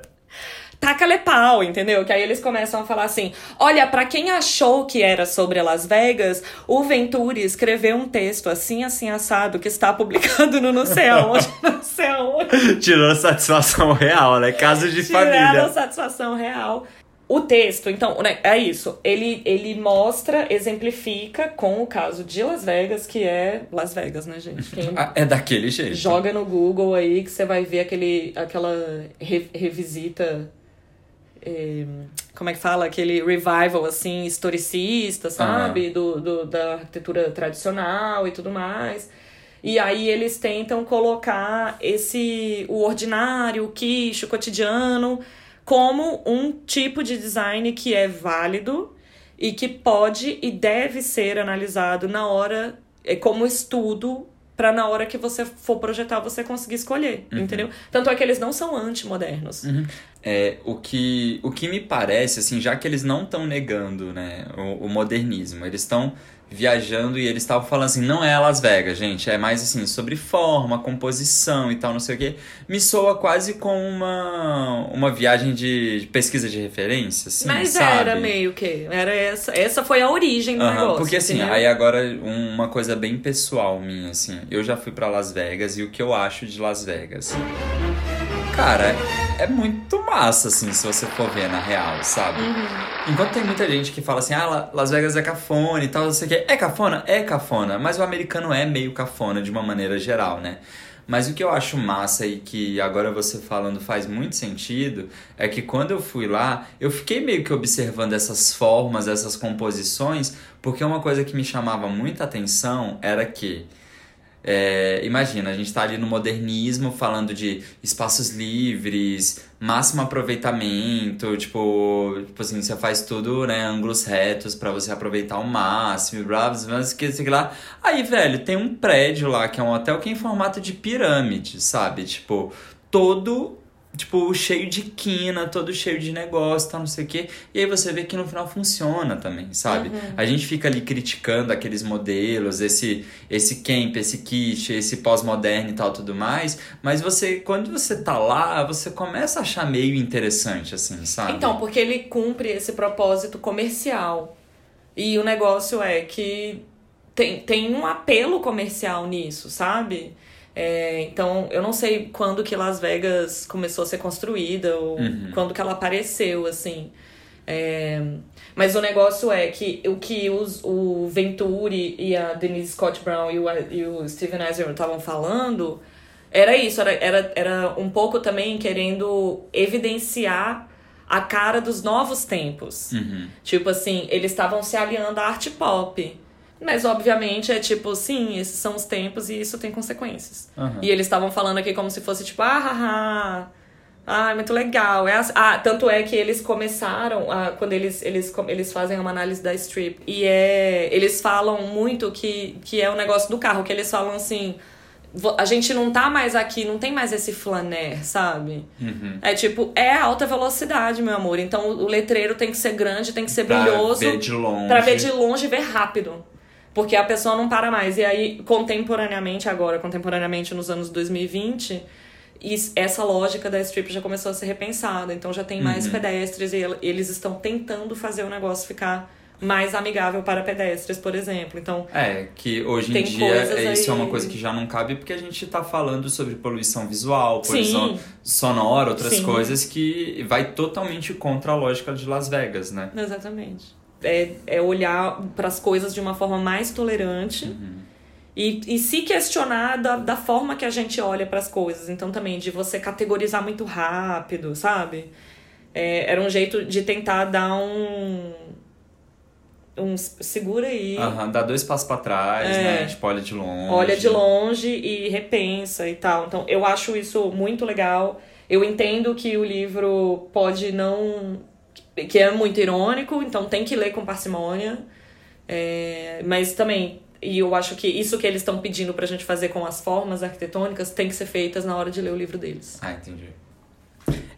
taca-lhe pau, entendeu? Que aí eles começam a falar assim: olha, pra quem achou que era sobre Las Vegas, o Venturi escreveu um texto assim, assim, assado, que está publicado no não sei aonde, <laughs> não sei aonde. Tirou a satisfação real, né? Caso de Tiraram família. satisfação real. O texto, então, né, é isso. Ele, ele mostra, exemplifica com o caso de Las Vegas, que é Las Vegas, né, gente? Quem <laughs> Ah, É daquele jeito. joga no Google aí que você vai ver aquele, aquela re- revisita. eh, como é que fala? Aquele revival, assim, historicista, sabe? Do, do, da arquitetura tradicional e tudo mais. E aí eles tentam colocar esse o ordinário, o quiche, o cotidiano, como um tipo de design que é válido e que pode e deve ser analisado na hora, é como estudo para na hora que você for projetar você conseguir escolher, entendeu? Tanto é que eles não são antimodernos. É, o, que, o que me parece, assim, já que eles não estão negando né, o, o modernismo, eles estão viajando e eles estavam falando assim, não é Las Vegas, gente, é mais assim, sobre forma, composição e tal, não sei o quê. Me soa quase com uma, uma viagem de pesquisa de referência, assim, Mas sabe? era meio que, era essa, essa foi a origem do Aham, negócio. porque assim, entendeu? aí agora uma coisa bem pessoal minha, assim. Eu já fui pra Las Vegas e o que eu acho de Las Vegas? Cara, é muito massa, assim, se você for ver na real, sabe? Uhum. Enquanto tem muita gente que fala assim, ah, La- Las Vegas é cafona e tal, não sei o quê. É cafona? É cafona, mas o americano é meio cafona de uma maneira geral, né? Mas o que eu acho massa e que agora você falando faz muito sentido é que quando eu fui lá, eu fiquei meio que observando essas formas, essas composições, porque uma coisa que me chamava muita atenção era que é, imagina, a gente tá ali no modernismo falando de espaços livres, máximo aproveitamento, tipo, tipo assim, você faz tudo, né, ângulos retos pra você aproveitar ao máximo, blá, blá, que lá. Aí, velho, tem um prédio lá que é um hotel que é em formato de pirâmide, sabe? Tipo, todo tipo, cheio de quina, todo cheio de negócio, tal, não sei o quê. E aí você vê que no final funciona também, sabe? A gente fica ali criticando aqueles modelos, esse esse camp, esse kit, esse pós-moderno e tal, tudo mais. Mas você, quando você tá lá, você começa a achar meio interessante, assim, sabe? Então, porque ele cumpre esse propósito comercial. E o negócio é que tem, tem um apelo comercial nisso, sabe? É, então, eu não sei quando que Las Vegas começou a ser construída ou Uhum. quando que ela apareceu, assim. É, mas o negócio é que o que os, o Venturi e a Denise Scott Brown e o, e o Steven Eisenberg estavam falando era isso, era, era, era um pouco também querendo evidenciar a cara dos novos tempos. Uhum. Tipo assim, eles estavam se aliando à arte pop. Mas, obviamente, é tipo, sim, esses são os tempos e isso tem consequências. Aham. E eles estavam falando aqui como se fosse tipo, ah, haha, ah, muito legal. É assim- Ah, tanto é que eles começaram, a, quando eles, eles, eles fazem uma análise da strip, e é, eles falam muito que, que é o negócio do carro, que eles falam assim, "Vo- a gente não tá mais aqui, não tem mais esse flaner, sabe? Uhum. É tipo, é alta velocidade, meu amor. Então o letreiro tem que ser grande, tem que ser Pra brilhoso. ver de longe. Pra ver de longe e ver rápido. Porque a pessoa não para mais. E aí, contemporaneamente, agora, contemporaneamente nos anos 2020, is- essa lógica da strip já começou a ser repensada. Então já tem mais Uhum. pedestres e el- eles estão tentando fazer o negócio ficar mais amigável para pedestres, por exemplo. Então, É, que hoje em dia é, isso é uma aí- coisa que já não cabe porque a gente tá falando sobre poluição visual, Sim. poluição sonora, outras Sim. coisas que vai totalmente contra a lógica de Las Vegas, né? exatamente. É, é olhar para as coisas de uma forma mais tolerante Uhum. e, e se questionar da, da forma que a gente olha para as coisas. Então, também de você categorizar muito rápido, sabe? É, era um jeito de tentar dar um. Um segura aí. Aham, dá dois passos pra trás, É. né? Tipo, olha de longe. olha de longe e repensa e tal. Então, eu acho isso muito legal. Eu entendo que o livro pode não. Que é muito irônico, então tem que ler com parcimônia. É, mas também. E eu acho que isso que eles estão pedindo pra gente fazer com as formas arquitetônicas tem que ser feitas na hora de ler o livro deles. Ah, entendi.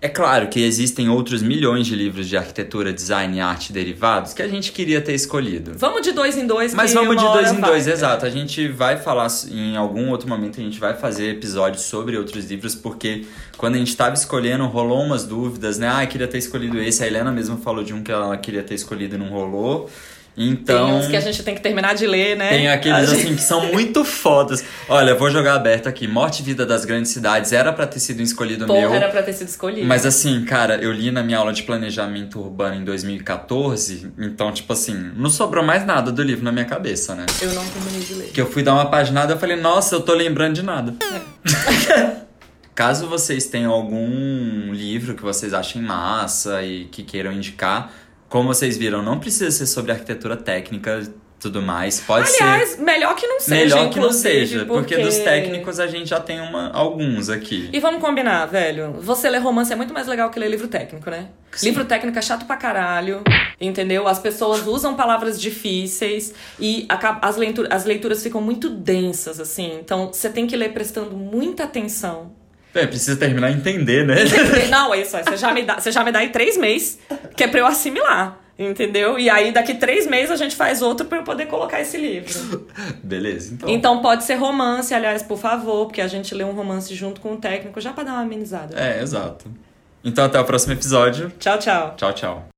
É claro que existem outros milhões de livros de arquitetura, design e arte derivados que a gente queria ter escolhido. Vamos de dois em dois, Mas vamos de dois em vai. dois, exato. A gente vai falar em algum outro momento, a gente vai fazer episódios sobre outros livros, porque quando a gente tava escolhendo, rolou umas dúvidas, né? Ah, queria ter escolhido esse. A Helena mesmo falou de um que ela queria ter escolhido e não rolou. Então. Tem uns que a gente tem que terminar de ler, né? Tem aqueles gente- assim que são muito fodas. Olha, eu vou jogar aberto aqui. Morte e Vida das Grandes Cidades era pra ter sido escolhido Porra, meu. era pra ter sido escolhido. Mas assim, cara, eu li na minha aula de planejamento urbano em 2014, então, tipo assim, não sobrou mais nada do livro na minha cabeça, né? Eu não terminei de ler. Que eu fui dar uma paginada e eu falei, nossa, eu tô lembrando de nada. <laughs> Caso vocês tenham algum livro que vocês achem massa e que queiram indicar, como vocês viram, não precisa ser sobre arquitetura técnica e tudo mais. Pode ser. Aliás, melhor que não seja. Melhor que não seja, porque... dos técnicos a gente já tem uma, alguns aqui. E vamos combinar, velho. Você ler romance é muito mais legal que ler livro técnico, né? Sim. Livro técnico é chato pra caralho, entendeu? As pessoas usam palavras difíceis e as, as leituras ficam muito densas, assim. Então você tem que ler prestando muita atenção. É, precisa terminar e entender, né? Não, é isso aí. Você já me dá, você já me dá aí três meses, que é pra eu assimilar. Entendeu? E aí, daqui três meses, a gente faz outro pra eu poder colocar esse livro. Beleza, então. Então pode ser romance, aliás, por favor, porque a gente lê um romance junto com o técnico já pra dar uma amenizada. É, exato. Então até o próximo episódio. Tchau, tchau. Tchau, tchau.